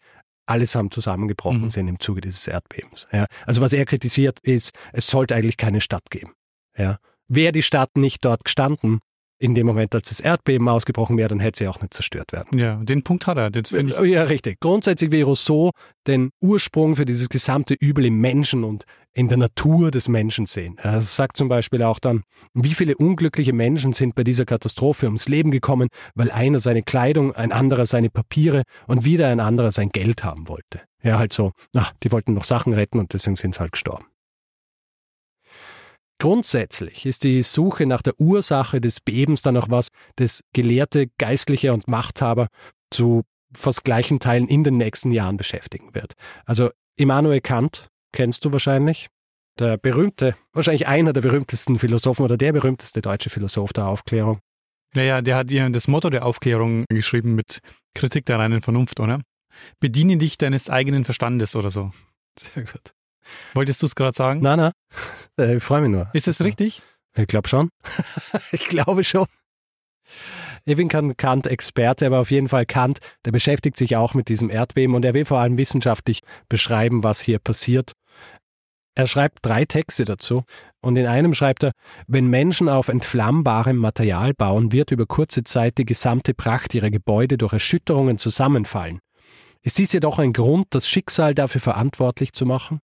allesamt zusammengebrochen Mhm. sind im Zuge dieses Erdbebens. Ja. Also was er kritisiert ist, es sollte eigentlich keine Stadt geben. Ja. Wäre die Stadt nicht dort gestanden, in dem Moment, als das Erdbeben ausgebrochen wäre, dann hätte sie auch nicht zerstört werden. Ja, den Punkt hat er. Ja, richtig. Grundsätzlich wie Rousseau den Ursprung für dieses gesamte Übel im Menschen und in der Natur des Menschen sehen. Er sagt zum Beispiel auch dann, wie viele unglückliche Menschen sind bei dieser Katastrophe ums Leben gekommen, weil einer seine Kleidung, ein anderer seine Papiere und wieder ein anderer sein Geld haben wollte. Ja, halt so, ach, die wollten noch Sachen retten und deswegen sind sie halt gestorben. Grundsätzlich ist die Suche nach der Ursache des Bebens dann auch was, das Gelehrte, Geistliche und Machthaber zu fast gleichen Teilen in den nächsten Jahren beschäftigen wird. Also Immanuel Kant kennst du wahrscheinlich. Der berühmte, wahrscheinlich einer der berühmtesten Philosophen oder der berühmteste deutsche Philosoph der Aufklärung. Naja, der hat ja das Motto der Aufklärung geschrieben mit Kritik der reinen Vernunft, oder? Bediene dich deines eigenen Verstandes oder so. Sehr gut. Wolltest du es gerade sagen? Na, na, äh, ich freue mich nur. Ist es richtig? Ich glaube schon. ich glaube schon. Ich bin kein Kant-Experte, aber auf jeden Fall Kant, der beschäftigt sich auch mit diesem Erdbeben und er will vor allem wissenschaftlich beschreiben, was hier passiert. Er schreibt drei Texte dazu und in einem schreibt er, wenn Menschen auf entflammbarem Material bauen, wird über kurze Zeit die gesamte Pracht ihrer Gebäude durch Erschütterungen zusammenfallen. Ist dies jedoch ein Grund, das Schicksal dafür verantwortlich zu machen?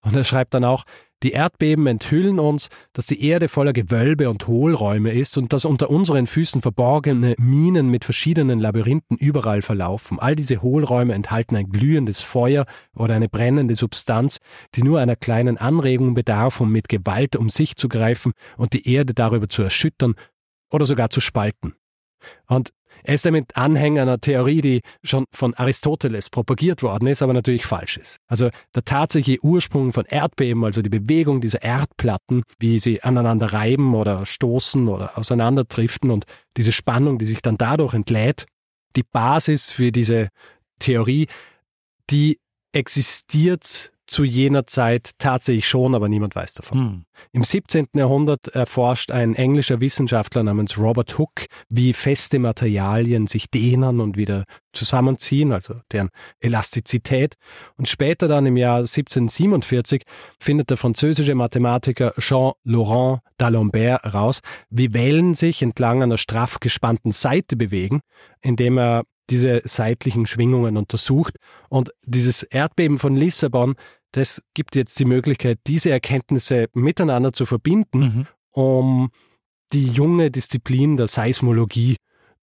Und er schreibt dann auch, die Erdbeben enthüllen uns, dass die Erde voller Gewölbe und Hohlräume ist und dass unter unseren Füßen verborgene Minen mit verschiedenen Labyrinthen überall verlaufen. All diese Hohlräume enthalten ein glühendes Feuer oder eine brennende Substanz, die nur einer kleinen Anregung bedarf, um mit Gewalt um sich zu greifen und die Erde darüber zu erschüttern oder sogar zu spalten. Und er ist damit Anhänger einer Theorie, die schon von Aristoteles propagiert worden ist, aber natürlich falsch ist. Also der tatsächliche Ursprung von Erdbeben, also die Bewegung dieser Erdplatten, wie sie aneinander reiben oder stoßen oder auseinanderdriften und diese Spannung, die sich dann dadurch entlädt, die Basis für diese Theorie, die existiert zu jener Zeit tatsächlich schon, aber niemand weiß davon. Hm. Im 17. Jahrhundert erforscht ein englischer Wissenschaftler namens Robert Hooke, wie feste Materialien sich dehnen und wieder zusammenziehen, also deren Elastizität. Und später dann im Jahr 1747 findet der französische Mathematiker Jean-Laurent d'Alembert heraus, wie Wellen sich entlang einer straff gespannten Seite bewegen, indem er diese seitlichen Schwingungen untersucht. Und dieses Erdbeben von Lissabon, das gibt jetzt die Möglichkeit, diese Erkenntnisse miteinander zu verbinden, Mhm. um die junge Disziplin der Seismologie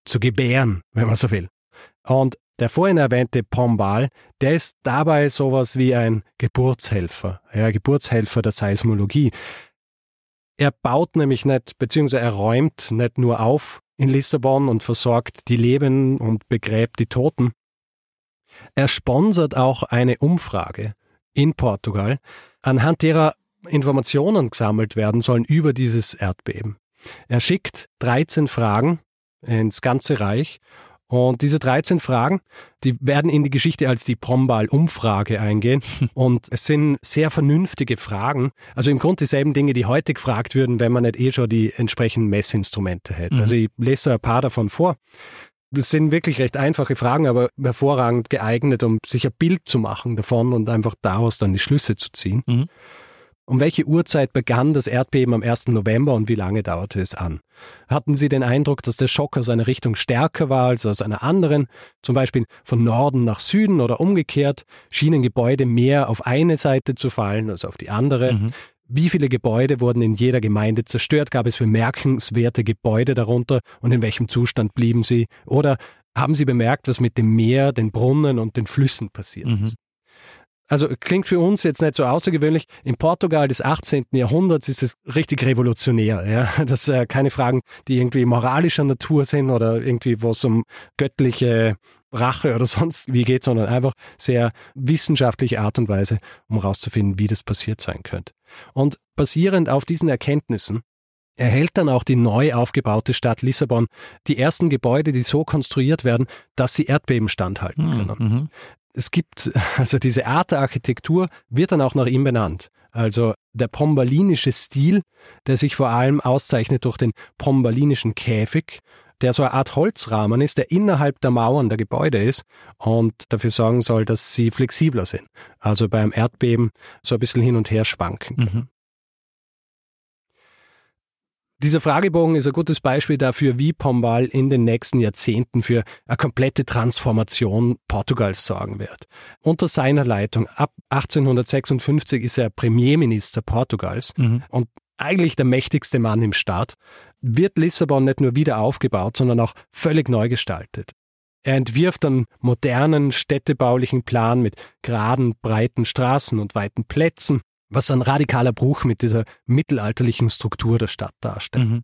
zu gebären, wenn man so will. Und der vorhin erwähnte Pombal, der ist dabei sowas wie ein Geburtshelfer, ja, Geburtshelfer der Seismologie. Er baut nämlich nicht, beziehungsweise er räumt nicht nur auf in Lissabon und versorgt die Lebenden und begräbt die Toten. Er sponsert auch eine Umfrage in Portugal, anhand derer Informationen gesammelt werden sollen über dieses Erdbeben. Er schickt 13 Fragen ins ganze Reich und diese 13 Fragen, die werden in die Geschichte als die Pombal-Umfrage eingehen. Und es sind sehr vernünftige Fragen. Also im Grunde dieselben Dinge, die heute gefragt würden, wenn man nicht eh schon die entsprechenden Messinstrumente hätte. Mhm. Also ich lese da ein paar davon vor. Das sind wirklich recht einfache Fragen, aber hervorragend geeignet, um sich ein Bild zu machen davon und einfach daraus dann die Schlüsse zu ziehen. Mhm. Um welche Uhrzeit begann das Erdbeben am 1. November und wie lange dauerte es an? Hatten Sie den Eindruck, dass der Schock aus einer Richtung stärker war als aus einer anderen, zum Beispiel von Norden nach Süden oder umgekehrt? Schienen Gebäude mehr auf eine Seite zu fallen als auf die andere? Mhm. Wie viele Gebäude wurden in jeder Gemeinde zerstört? Gab es bemerkenswerte Gebäude darunter und in welchem Zustand blieben sie? Oder haben Sie bemerkt, was mit dem Meer, den Brunnen und den Flüssen passiert Mhm. ist? Also klingt für uns jetzt nicht so außergewöhnlich. In Portugal des 18. Jahrhunderts ist es richtig revolutionär. Ja? Das äh, keine Fragen, die irgendwie moralischer Natur sind oder irgendwie wo es um göttliche Rache oder sonst wie geht, sondern einfach sehr wissenschaftliche Art und Weise, um herauszufinden, wie das passiert sein könnte. Und basierend auf diesen Erkenntnissen erhält dann auch die neu aufgebaute Stadt Lissabon die ersten Gebäude, die so konstruiert werden, dass sie Erdbeben standhalten können Mhm. es gibt, also diese Art der Architektur wird dann auch nach ihm benannt. Also der pombalinische Stil, der sich vor allem auszeichnet durch den pombalinischen Käfig, der so eine Art Holzrahmen ist, der innerhalb der Mauern der Gebäude ist und dafür sorgen soll, dass sie flexibler sind. Also beim Erdbeben so ein bisschen hin und her schwanken. Mhm. Dieser Fragebogen ist ein gutes Beispiel dafür, wie Pombal in den nächsten Jahrzehnten für eine komplette Transformation Portugals sorgen wird. Unter seiner Leitung ab 1856 ist er Premierminister Portugals mhm. und eigentlich der mächtigste Mann im Staat, wird Lissabon nicht nur wieder aufgebaut, sondern auch völlig neu gestaltet. Er entwirft einen modernen städtebaulichen Plan mit geraden, breiten Straßen und weiten Plätzen, was ein radikaler Bruch mit dieser mittelalterlichen Struktur der Stadt darstellt. Mhm.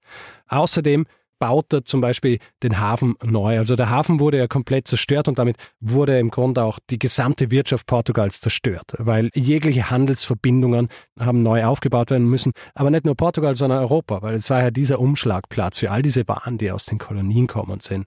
Außerdem baut er zum Beispiel den Hafen neu. Also der Hafen wurde ja komplett zerstört und damit wurde im Grunde auch die gesamte Wirtschaft Portugals zerstört, weil jegliche Handelsverbindungen haben neu aufgebaut werden müssen. Aber nicht nur Portugal, sondern Europa, weil es war ja dieser Umschlagplatz für all diese Waren, die aus den Kolonien kommen sind.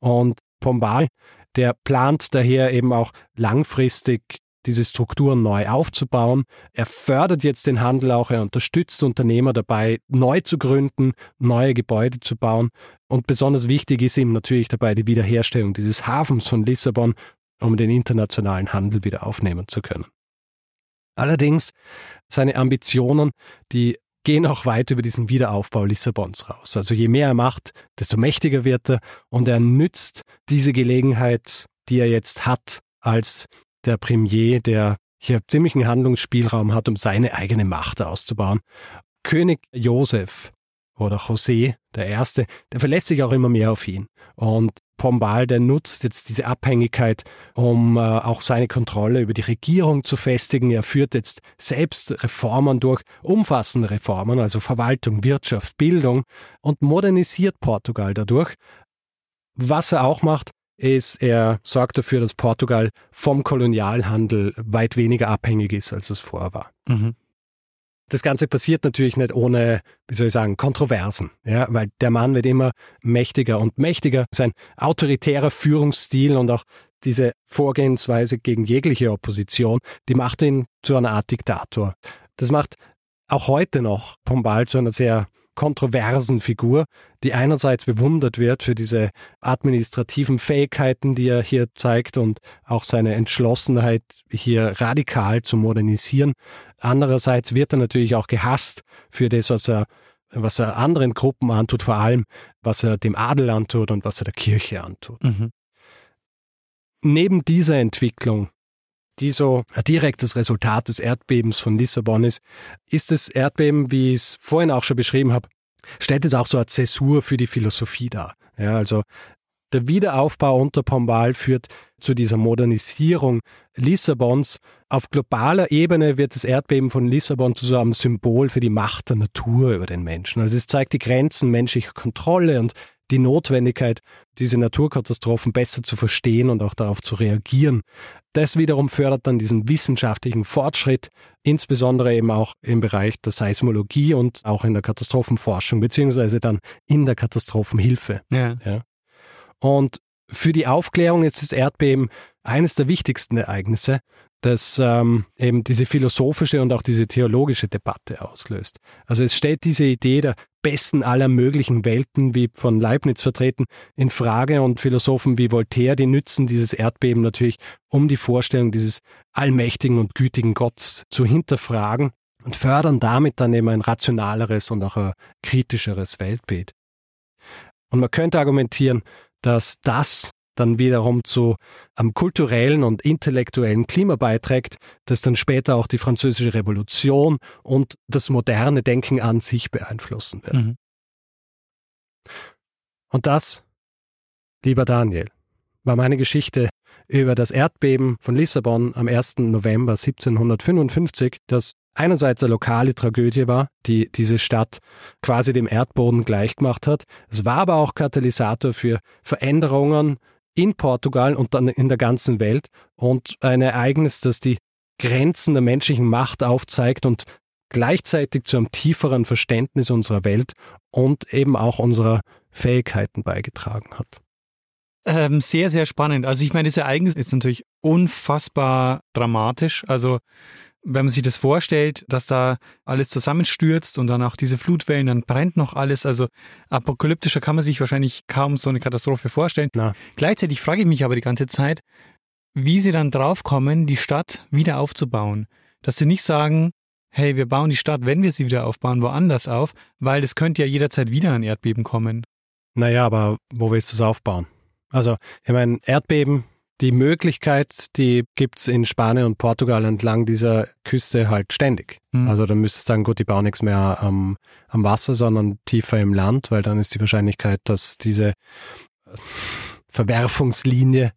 Und Pombal, der plant daher eben auch langfristig diese Strukturen neu aufzubauen. Er fördert jetzt den Handel auch, er unterstützt Unternehmer dabei, neu zu gründen, neue Gebäude zu bauen. Und besonders wichtig ist ihm natürlich dabei die Wiederherstellung dieses Hafens von Lissabon, um den internationalen Handel wieder aufnehmen zu können. Allerdings seine Ambitionen, die gehen auch weit über diesen Wiederaufbau Lissabons raus. Also je mehr er macht, desto mächtiger wird er und er nützt diese Gelegenheit, die er jetzt hat, als der Premier, der hier ziemlichen Handlungsspielraum hat, um seine eigene Macht auszubauen. König Josef oder José, der Erste, der verlässt sich auch immer mehr auf ihn. Und Pombal, der nutzt jetzt diese Abhängigkeit, um äh, auch seine Kontrolle über die Regierung zu festigen. Er führt jetzt selbst Reformen durch, umfassende Reformen, also Verwaltung, Wirtschaft, Bildung und modernisiert Portugal dadurch. Was er auch macht, ist, er sorgt dafür, dass Portugal vom Kolonialhandel weit weniger abhängig ist, als es vorher war. Mhm. Das Ganze passiert natürlich nicht ohne, wie soll ich sagen, Kontroversen, ja, weil der Mann wird immer mächtiger und mächtiger. Sein autoritärer Führungsstil und auch diese Vorgehensweise gegen jegliche Opposition, die macht ihn zu einer Art Diktator. Das macht auch heute noch Pombal zu einer sehr kontroversen Figur, die einerseits bewundert wird für diese administrativen Fähigkeiten, die er hier zeigt und auch seine Entschlossenheit, hier radikal zu modernisieren. Andererseits wird er natürlich auch gehasst für das, was er was er anderen Gruppen antut, vor allem was er dem Adel antut und was er der Kirche antut. Mhm. Neben dieser Entwicklung die so ein direktes Resultat des Erdbebens von Lissabon ist, ist das Erdbeben, wie ich es vorhin auch schon beschrieben habe, stellt es auch so eine Zäsur für die Philosophie dar. Ja, also der Wiederaufbau unter Pombal führt zu dieser Modernisierung Lissabons. Auf globaler Ebene wird das Erdbeben von Lissabon zu so einem Symbol für die Macht der Natur über den Menschen. Also es zeigt die Grenzen menschlicher Kontrolle und die Notwendigkeit, diese Naturkatastrophen besser zu verstehen und auch darauf zu reagieren. Das wiederum fördert dann diesen wissenschaftlichen Fortschritt, insbesondere eben auch im Bereich der Seismologie und auch in der Katastrophenforschung, beziehungsweise dann in der Katastrophenhilfe. Ja. ja. Und für die Aufklärung ist das Erdbeben eines der wichtigsten Ereignisse, das ähm, eben diese philosophische und auch diese theologische Debatte auslöst. Also es stellt diese Idee der besten aller möglichen Welten, wie von Leibniz vertreten, in Frage und Philosophen wie Voltaire, die nützen dieses Erdbeben natürlich, um die Vorstellung dieses allmächtigen und gütigen Gotts zu hinterfragen und fördern damit dann eben ein rationaleres und auch ein kritischeres Weltbild. Und man könnte argumentieren, dass das dann wiederum zu einem kulturellen und intellektuellen Klima beiträgt, das dann später auch die französische Revolution und das moderne Denken an sich beeinflussen wird. Mhm. Und das, lieber Daniel, war meine Geschichte über das Erdbeben von Lissabon am 1. November 1755, das einerseits eine lokale Tragödie war, die diese Stadt quasi dem Erdboden gleichgemacht hat. Es war aber auch Katalysator für Veränderungen in Portugal und dann in der ganzen Welt und ein Ereignis, das die Grenzen der menschlichen Macht aufzeigt und gleichzeitig zu einem tieferen Verständnis unserer Welt und eben auch unserer Fähigkeiten beigetragen hat. Ähm, sehr, sehr spannend. Also ich meine, das Ereignis ist natürlich unfassbar dramatisch. Also wenn man sich das vorstellt, dass da alles zusammenstürzt und dann auch diese Flutwellen, dann brennt noch alles. Also apokalyptischer kann man sich wahrscheinlich kaum so eine Katastrophe vorstellen. Na. Gleichzeitig frage ich mich aber die ganze Zeit, wie sie dann draufkommen, die Stadt wieder aufzubauen. Dass sie nicht sagen, hey, wir bauen die Stadt, wenn wir sie wieder aufbauen, woanders auf, weil es könnte ja jederzeit wieder ein Erdbeben kommen. Naja, aber wo willst du es aufbauen? Also, ich meine, Erdbeben, die Möglichkeit, die gibt's in Spanien und Portugal entlang dieser Küste halt ständig. Mhm. Also da müsstest du sagen, gut, die bauen nichts mehr am, am Wasser, sondern tiefer im Land, weil dann ist die Wahrscheinlichkeit, dass diese Verwerfungslinie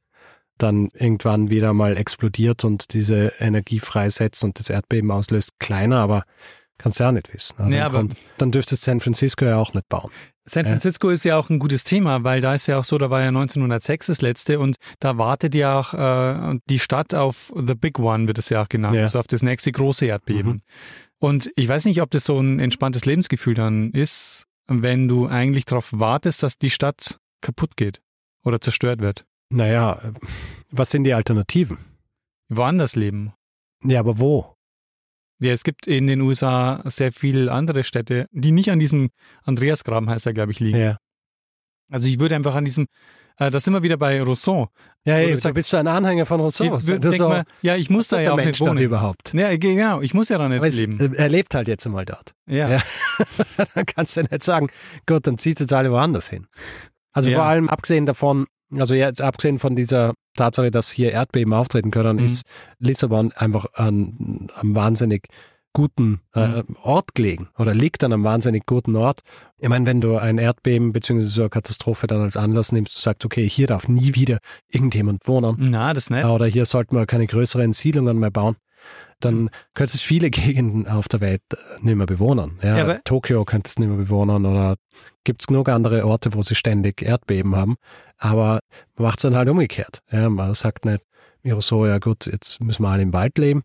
dann irgendwann wieder mal explodiert und diese Energie freisetzt und das Erdbeben auslöst, kleiner, aber kannst du ja auch nicht wissen. Also Ja, kommt, dann dürftest San Francisco ja auch nicht bauen. San Ja. Francisco ist ja auch ein gutes Thema, weil da ist ja auch so, da war ja 1906 das letzte und da wartet ja auch äh, die Stadt auf The Big One, wird es ja auch genannt, Ja. so auf das nächste große Erdbeben. Mhm. Und ich weiß nicht, ob das so ein entspanntes Lebensgefühl dann ist, wenn du eigentlich darauf wartest, dass die Stadt kaputt geht oder zerstört wird. Naja, was sind die Alternativen? Woanders leben. Ja, aber wo? Ja, es gibt in den USA sehr viele andere Städte, die nicht an diesem Andreasgraben heißt er, glaube ich, liegen. Ja, Also ich würde einfach an diesem, äh, da sind wir wieder bei Rousseau. ja, da sagst- bist du ein Anhänger von Rousseau. Ich das so- mal, ja, ich muss da ja auch nicht Mensch dann wohnen. überhaupt? Ja, genau, ich muss ja da nicht Aber es, leben. er lebt halt jetzt einmal dort. Ja. ja. dann kannst du nicht sagen, gut, dann zieht jetzt alle woanders hin. Also Ja. vor allem abgesehen davon, also jetzt abgesehen von dieser Tatsache, dass hier Erdbeben auftreten können, Mhm. ist Lissabon einfach an einem wahnsinnig guten äh, Mhm. Ort gelegen oder liegt an einem wahnsinnig guten Ort. Ich meine, wenn du ein Erdbeben bzw. so eine Katastrophe dann als Anlass nimmst, du sagst, okay, hier darf nie wieder irgendjemand wohnen Na, das nicht. oder hier sollten wir keine größeren Siedlungen mehr bauen, dann könntest du viele Gegenden auf der Welt äh, nicht mehr bewohnen. Ja, Ja, Tokio könntest du nicht mehr bewohnen oder gibt es genug andere Orte, wo sie ständig Erdbeben haben. Aber man macht es dann halt umgekehrt. Ja, man sagt nicht, wie so, ja gut, jetzt müssen wir alle im Wald leben.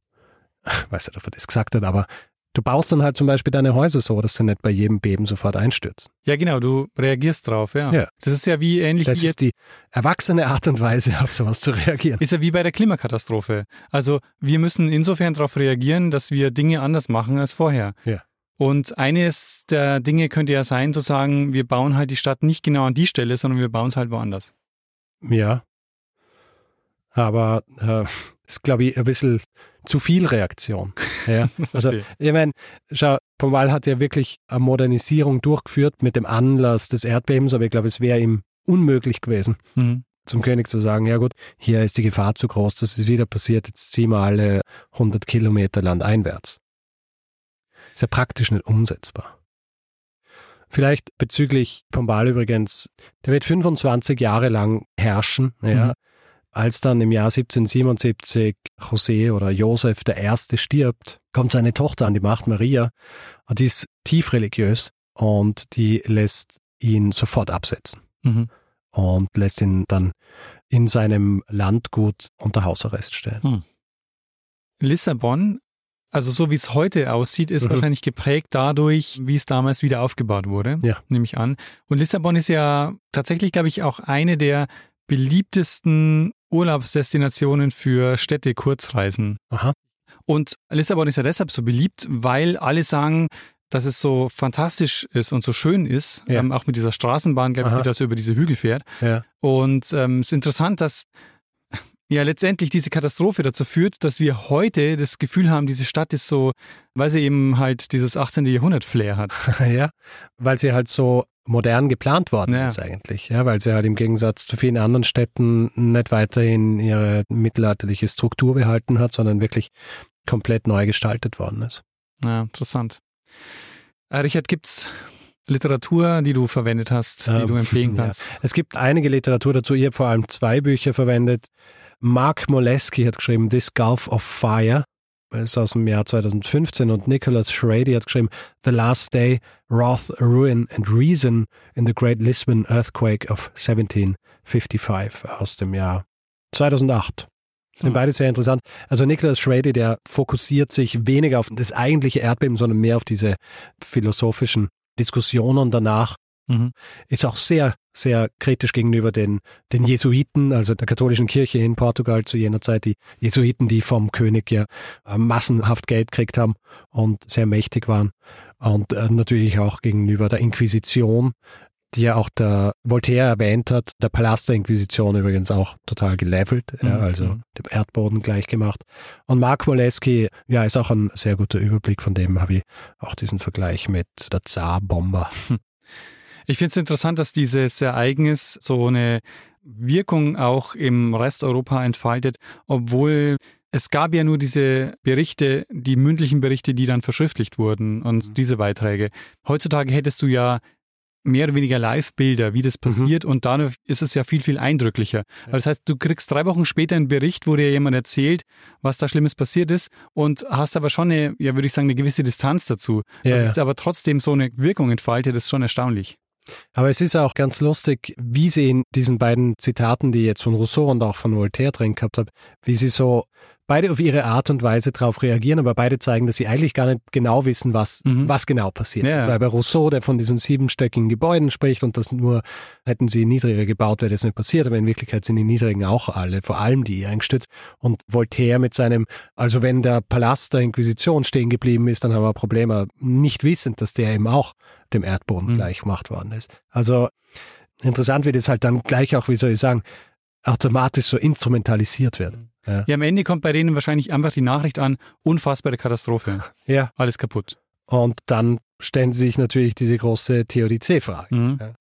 Ich weiß nicht, ob er das gesagt hat, aber du baust dann halt zum Beispiel deine Häuser so, dass sie nicht bei jedem Beben sofort einstürzen. Ja, genau, du reagierst drauf, ja. Ja. Das ist ja wie ähnlich Das wie ist die erwachsene Art und Weise, auf sowas zu reagieren. ist ja wie bei der Klimakatastrophe. Also wir müssen insofern darauf reagieren, dass wir Dinge anders machen als vorher. Ja. Und eines der Dinge könnte ja sein, zu sagen, wir bauen halt die Stadt nicht genau an die Stelle, sondern wir bauen es halt woanders. Ja. Aber äh, ist, glaube ich, ein bisschen zu viel Reaktion. Ja. Also, ich meine, schau, Pombal hat ja wirklich eine Modernisierung durchgeführt mit dem Anlass des Erdbebens, aber ich glaube, es wäre ihm unmöglich gewesen, Mhm. zum König zu sagen, ja gut, hier ist die Gefahr zu groß, dass es wieder passiert, jetzt ziehen wir alle 100 Kilometer landeinwärts. Ist ja praktisch nicht umsetzbar. Vielleicht bezüglich Pombal übrigens, der wird 25 Jahre lang herrschen, ja. Mhm. Als dann im Jahr 1777 José oder Josef der Erste stirbt, kommt seine Tochter an die Macht Maria und die ist tief religiös und die lässt ihn sofort absetzen Mhm. und lässt ihn dann in seinem Landgut unter Hausarrest stellen. Lissabon, also so wie es heute aussieht, ist Mhm. wahrscheinlich geprägt dadurch, wie es damals wieder aufgebaut wurde, Ja. nehme ich an. Und Lissabon ist ja tatsächlich, glaube ich, auch eine der beliebtesten Urlaubsdestinationen für Städte-Kurzreisen. Aha. Und Lissabon ist ja deshalb so beliebt, weil alle sagen, dass es so fantastisch ist und so schön ist, Ja. ähm, auch mit dieser Straßenbahn, glaube ich, Aha. die da so über diese Hügel fährt. Ja. Und ähm, es ist interessant, dass ja letztendlich diese Katastrophe dazu führt, dass wir heute das Gefühl haben, diese Stadt ist so, weil sie eben halt dieses 18. Jahrhundert-Flair hat. ja, weil sie halt so modern geplant worden Ja. ist eigentlich, ja, weil sie halt im Gegensatz zu vielen anderen Städten nicht weiterhin ihre mittelalterliche Struktur behalten hat, sondern wirklich komplett neu gestaltet worden ist. Ja, interessant. Äh, Richard, gibt's Literatur, die du verwendet hast, die Ähm, du empfehlen ja. kannst? Es gibt einige Literatur dazu. Ich habe vor allem zwei Bücher verwendet. Mark Moleski hat geschrieben This Gulf of Fire. Ist aus dem Jahr 2015 und Nicholas Schrady hat geschrieben The Last Day, Wrath, Ruin and Reason in the Great Lisbon Earthquake of 1755 aus dem Jahr 2008. Sind Ah. beide sehr interessant. Also Nicholas Schrady, der fokussiert sich weniger auf das eigentliche Erdbeben, sondern mehr auf diese philosophischen Diskussionen danach. Mhm. Ist auch sehr, sehr kritisch gegenüber den, den Jesuiten, also der katholischen Kirche in Portugal zu jener Zeit. Die Jesuiten, die vom König ja äh, massenhaft Geld gekriegt haben und sehr mächtig waren. Und äh, natürlich auch gegenüber der Inquisition, die ja auch der Voltaire erwähnt hat, der Palast der Inquisition übrigens auch total gelevelt, ja, Mhm. also dem Erdboden gleich gemacht. Und Mark Moleski, ja, ist auch ein sehr guter Überblick, von dem habe ich auch diesen Vergleich mit der Zar-Bomber. Ich finde es interessant, dass dieses Ereignis so eine Wirkung auch im Rest Europa entfaltet, obwohl es gab ja nur diese Berichte, die mündlichen Berichte, die dann verschriftlicht wurden und Mhm. diese Beiträge. Heutzutage hättest du ja mehr oder weniger Live-Bilder, wie das passiert und dadurch ist es ja viel, viel eindrücklicher. Also das heißt, du kriegst drei Wochen später einen Bericht, wo dir jemand erzählt, was da Schlimmes passiert ist und hast aber schon eine, ja würde ich sagen, eine gewisse Distanz dazu. Ja, Dass ja. es aber trotzdem so eine Wirkung entfaltet, ist schon erstaunlich. Aber es ist auch ganz lustig, wie sie in diesen beiden Zitaten, die ich jetzt von Rousseau und auch von Voltaire drin gehabt habe, wie sie so beide auf ihre Art und Weise darauf reagieren, aber beide zeigen, dass sie eigentlich gar nicht genau wissen, was, Mhm. was genau passiert Ja. Weil bei Rousseau, der von diesen siebenstöckigen Gebäuden spricht und das nur, hätten sie niedriger gebaut, wäre das nicht passiert, aber in Wirklichkeit sind die niedrigen auch alle, vor allem die eingestürzt. Und Voltaire mit seinem, also wenn der Palast der Inquisition stehen geblieben ist, dann haben wir Probleme, nicht wissend, dass der eben auch dem Erdboden Mhm. gleich gemacht worden ist. Also interessant wird es halt dann gleich auch, wie soll ich sagen, automatisch so instrumentalisiert wird. Ja. Ja, am Ende kommt bei denen wahrscheinlich einfach die Nachricht an, unfassbare Katastrophe. ja. Alles kaputt. Und dann stellen sie sich natürlich diese große Theodizee-Frage. Mhm. Ja.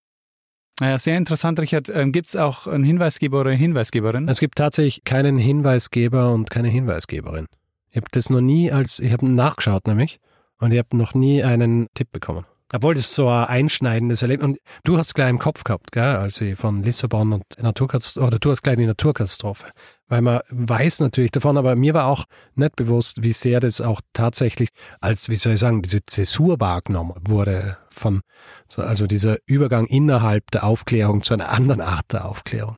Naja, sehr interessant, Richard. Ähm, Gibt es auch einen Hinweisgeber oder eine Hinweisgeberin? Es gibt tatsächlich keinen Hinweisgeber und keine Hinweisgeberin. Ich habe das noch nie als, ich habe nachgeschaut nämlich und ich habe noch nie einen Tipp bekommen. Obwohl das so ein einschneidendes Erlebnis, und du hast gleich im Kopf gehabt, gell, als ich von Lissabon und Naturkatastrophe, oder du hast gleich die Naturkatastrophe, weil man weiß natürlich davon, aber mir war auch nicht bewusst, wie sehr das auch tatsächlich als, wie soll ich sagen, diese Zäsur wahrgenommen wurde von, so, also dieser Übergang innerhalb der Aufklärung zu einer anderen Art der Aufklärung.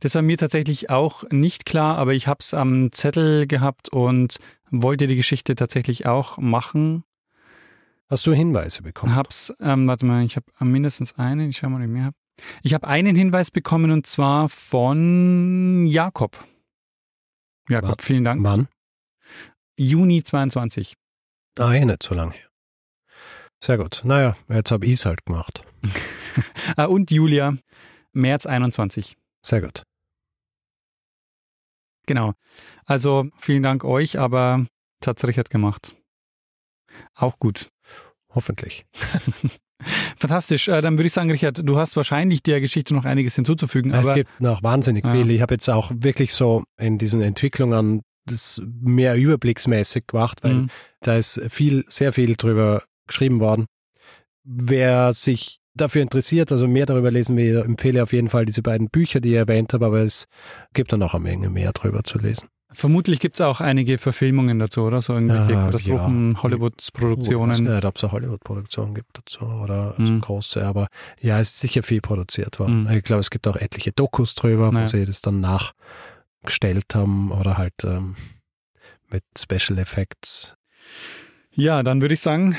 Das war mir tatsächlich auch nicht klar, aber ich habe es am Zettel gehabt und wollte die Geschichte tatsächlich auch machen. Hast du Hinweise bekommen? Hab's, ähm, warte mal, ich habe mindestens einen, ich schau mal, wie ich mehr habe. Ich habe einen Hinweis bekommen und zwar von Jakob. Jakob, vielen Dank. Mann? Juni 22. Ah, eh nicht so lange her. Sehr gut. Naja, jetzt habe ich es halt gemacht. Ah, und Julia, März 21. Sehr gut. Genau. Also vielen Dank euch, aber hat's Richard gemacht. Auch gut. Hoffentlich. Fantastisch. Äh, dann würde ich sagen, Richard, du hast wahrscheinlich der Geschichte noch einiges hinzuzufügen. es Aber gibt noch wahnsinnig Ja. viel. Ich habe jetzt auch wirklich so in diesen Entwicklungen das mehr überblicksmäßig gemacht, weil Mhm. da ist viel, sehr viel drüber geschrieben worden. Wer sich dafür interessiert, also mehr darüber lesen will, empfehle auf jeden Fall diese beiden Bücher, die ich erwähnt habe, aber es gibt dann noch eine Menge mehr drüber zu lesen. Vermutlich gibt es auch einige Verfilmungen dazu, oder? So irgendwelche Ah, Katastrophen, ja. Hollywood-Produktionen. Ich weiß nicht, ob es eine Hollywood-Produktion gibt dazu oder so Mhm. große, aber ja, es ist sicher viel produziert worden. Mhm. Ich glaube, es gibt auch etliche Dokus drüber, Naja. wo sie das dann nachgestellt haben oder halt ähm, mit Special Effects. Ja, dann würde ich sagen,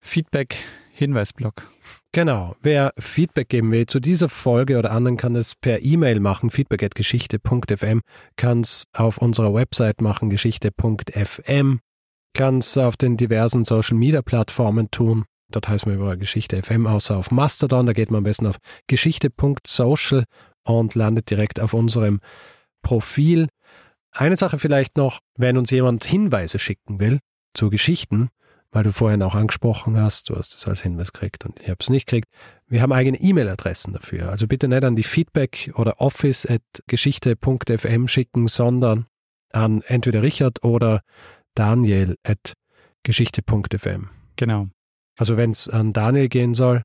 Feedback, Hinweisblock. Genau. Wer Feedback geben will zu dieser Folge oder anderen, kann es per E-Mail machen, feedback.geschichte.fm, kann es auf unserer Website machen, geschichte.fm, kann es auf den diversen Social Media Plattformen tun. Dort heißen wir überall Geschichte FM, außer auf Mastodon. Da geht man am besten auf geschichte.social und landet direkt auf unserem Profil. Eine Sache vielleicht noch, wenn uns jemand Hinweise schicken will zu Geschichten, weil du vorhin auch angesprochen hast, du hast es als Hinweis gekriegt und ich habe es nicht gekriegt. Wir haben eigene E-Mail-Adressen dafür. Also bitte nicht an die Feedback oder office at geschichte.fm schicken, sondern an entweder Richard oder Daniel at geschichte.fm. Genau. Also wenn es an Daniel gehen soll,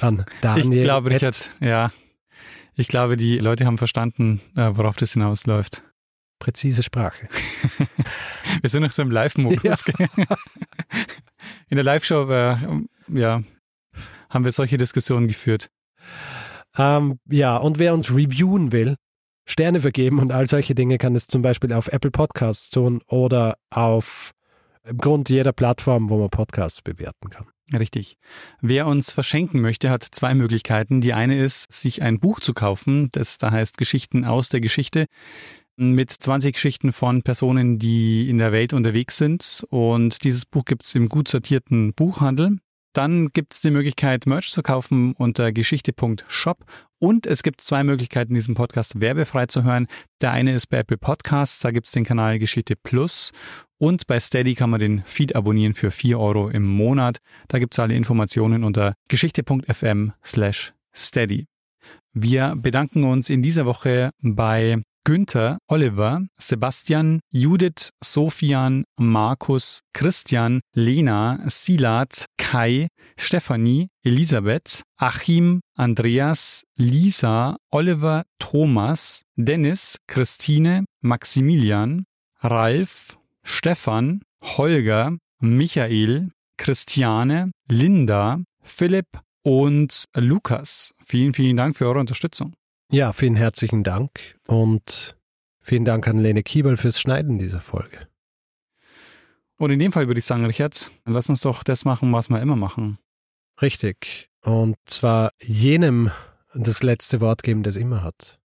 an Daniel. ich glaube, Richard, ja. Ich glaube, die Leute haben verstanden, äh, worauf das hinausläuft. Präzise Sprache. Wir sind noch so im Live-Modus. gell? In der Live-Show, äh, ja, haben wir solche Diskussionen geführt. Ähm, ja, und wer uns reviewen will, Sterne vergeben und all solche Dinge kann es zum Beispiel auf Apple Podcasts tun oder auf im Grund jeder Plattform, wo man Podcasts bewerten kann. Richtig. Wer uns verschenken möchte, hat zwei Möglichkeiten. Die eine ist, sich ein Buch zu kaufen, das da heißt Geschichten aus der Geschichte mit 20 Geschichten von Personen, die in der Welt unterwegs sind. Und dieses Buch gibt's im gut sortierten Buchhandel. Dann gibt's die Möglichkeit, Merch zu kaufen unter geschichte.shop. Und es gibt zwei Möglichkeiten, diesen Podcast werbefrei zu hören. Der eine ist bei Apple Podcasts, da gibt's den Kanal Geschichte Plus. Und bei Steady kann man den Feed abonnieren für 4 Euro im Monat. Da gibt's alle Informationen unter geschichte.fm slash steady. Wir bedanken uns in dieser Woche bei Günther, Oliver, Sebastian, Judith, Sofian, Markus, Christian, Lena, Silat, Kai, Stefanie, Elisabeth, Achim, Andreas, Lisa, Oliver, Thomas, Dennis, Christine, Maximilian, Ralf, Stefan, Holger, Michael, Christiane, Linda, Philipp und Lukas. Vielen, vielen Dank für eure Unterstützung. Ja, vielen herzlichen Dank und vielen Dank an Lene Kiebel fürs Schneiden dieser Folge. Und in dem Fall würde ich sagen, Richard, lass uns doch das machen, was wir immer machen. Richtig. Und zwar jenem das letzte Wort geben, das immer hat.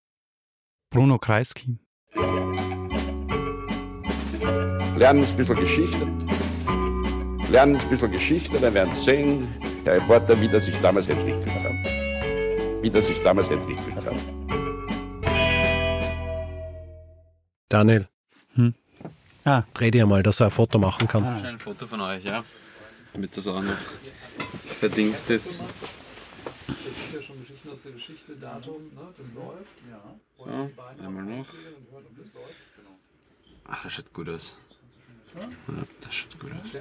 Bruno Kreisky. Lernen ein bisschen Geschichte. Lernen ein bisschen Geschichte, dann werden Sie sehen, der Reporter, wie das sich damals entwickelt hat. Wie das sich damals entwickelt hat. Daniel, Hm. Ah, dreh dir mal, dass er ein Foto machen kann. Schnell ein Foto von euch, ja. Damit das auch noch verdingst ist. Das ist ja schon Geschichten aus der Geschichte, Datum, ne? das läuft. Ja. So, einmal noch. Ach, das schaut gut aus. Ja, das schaut gut aus.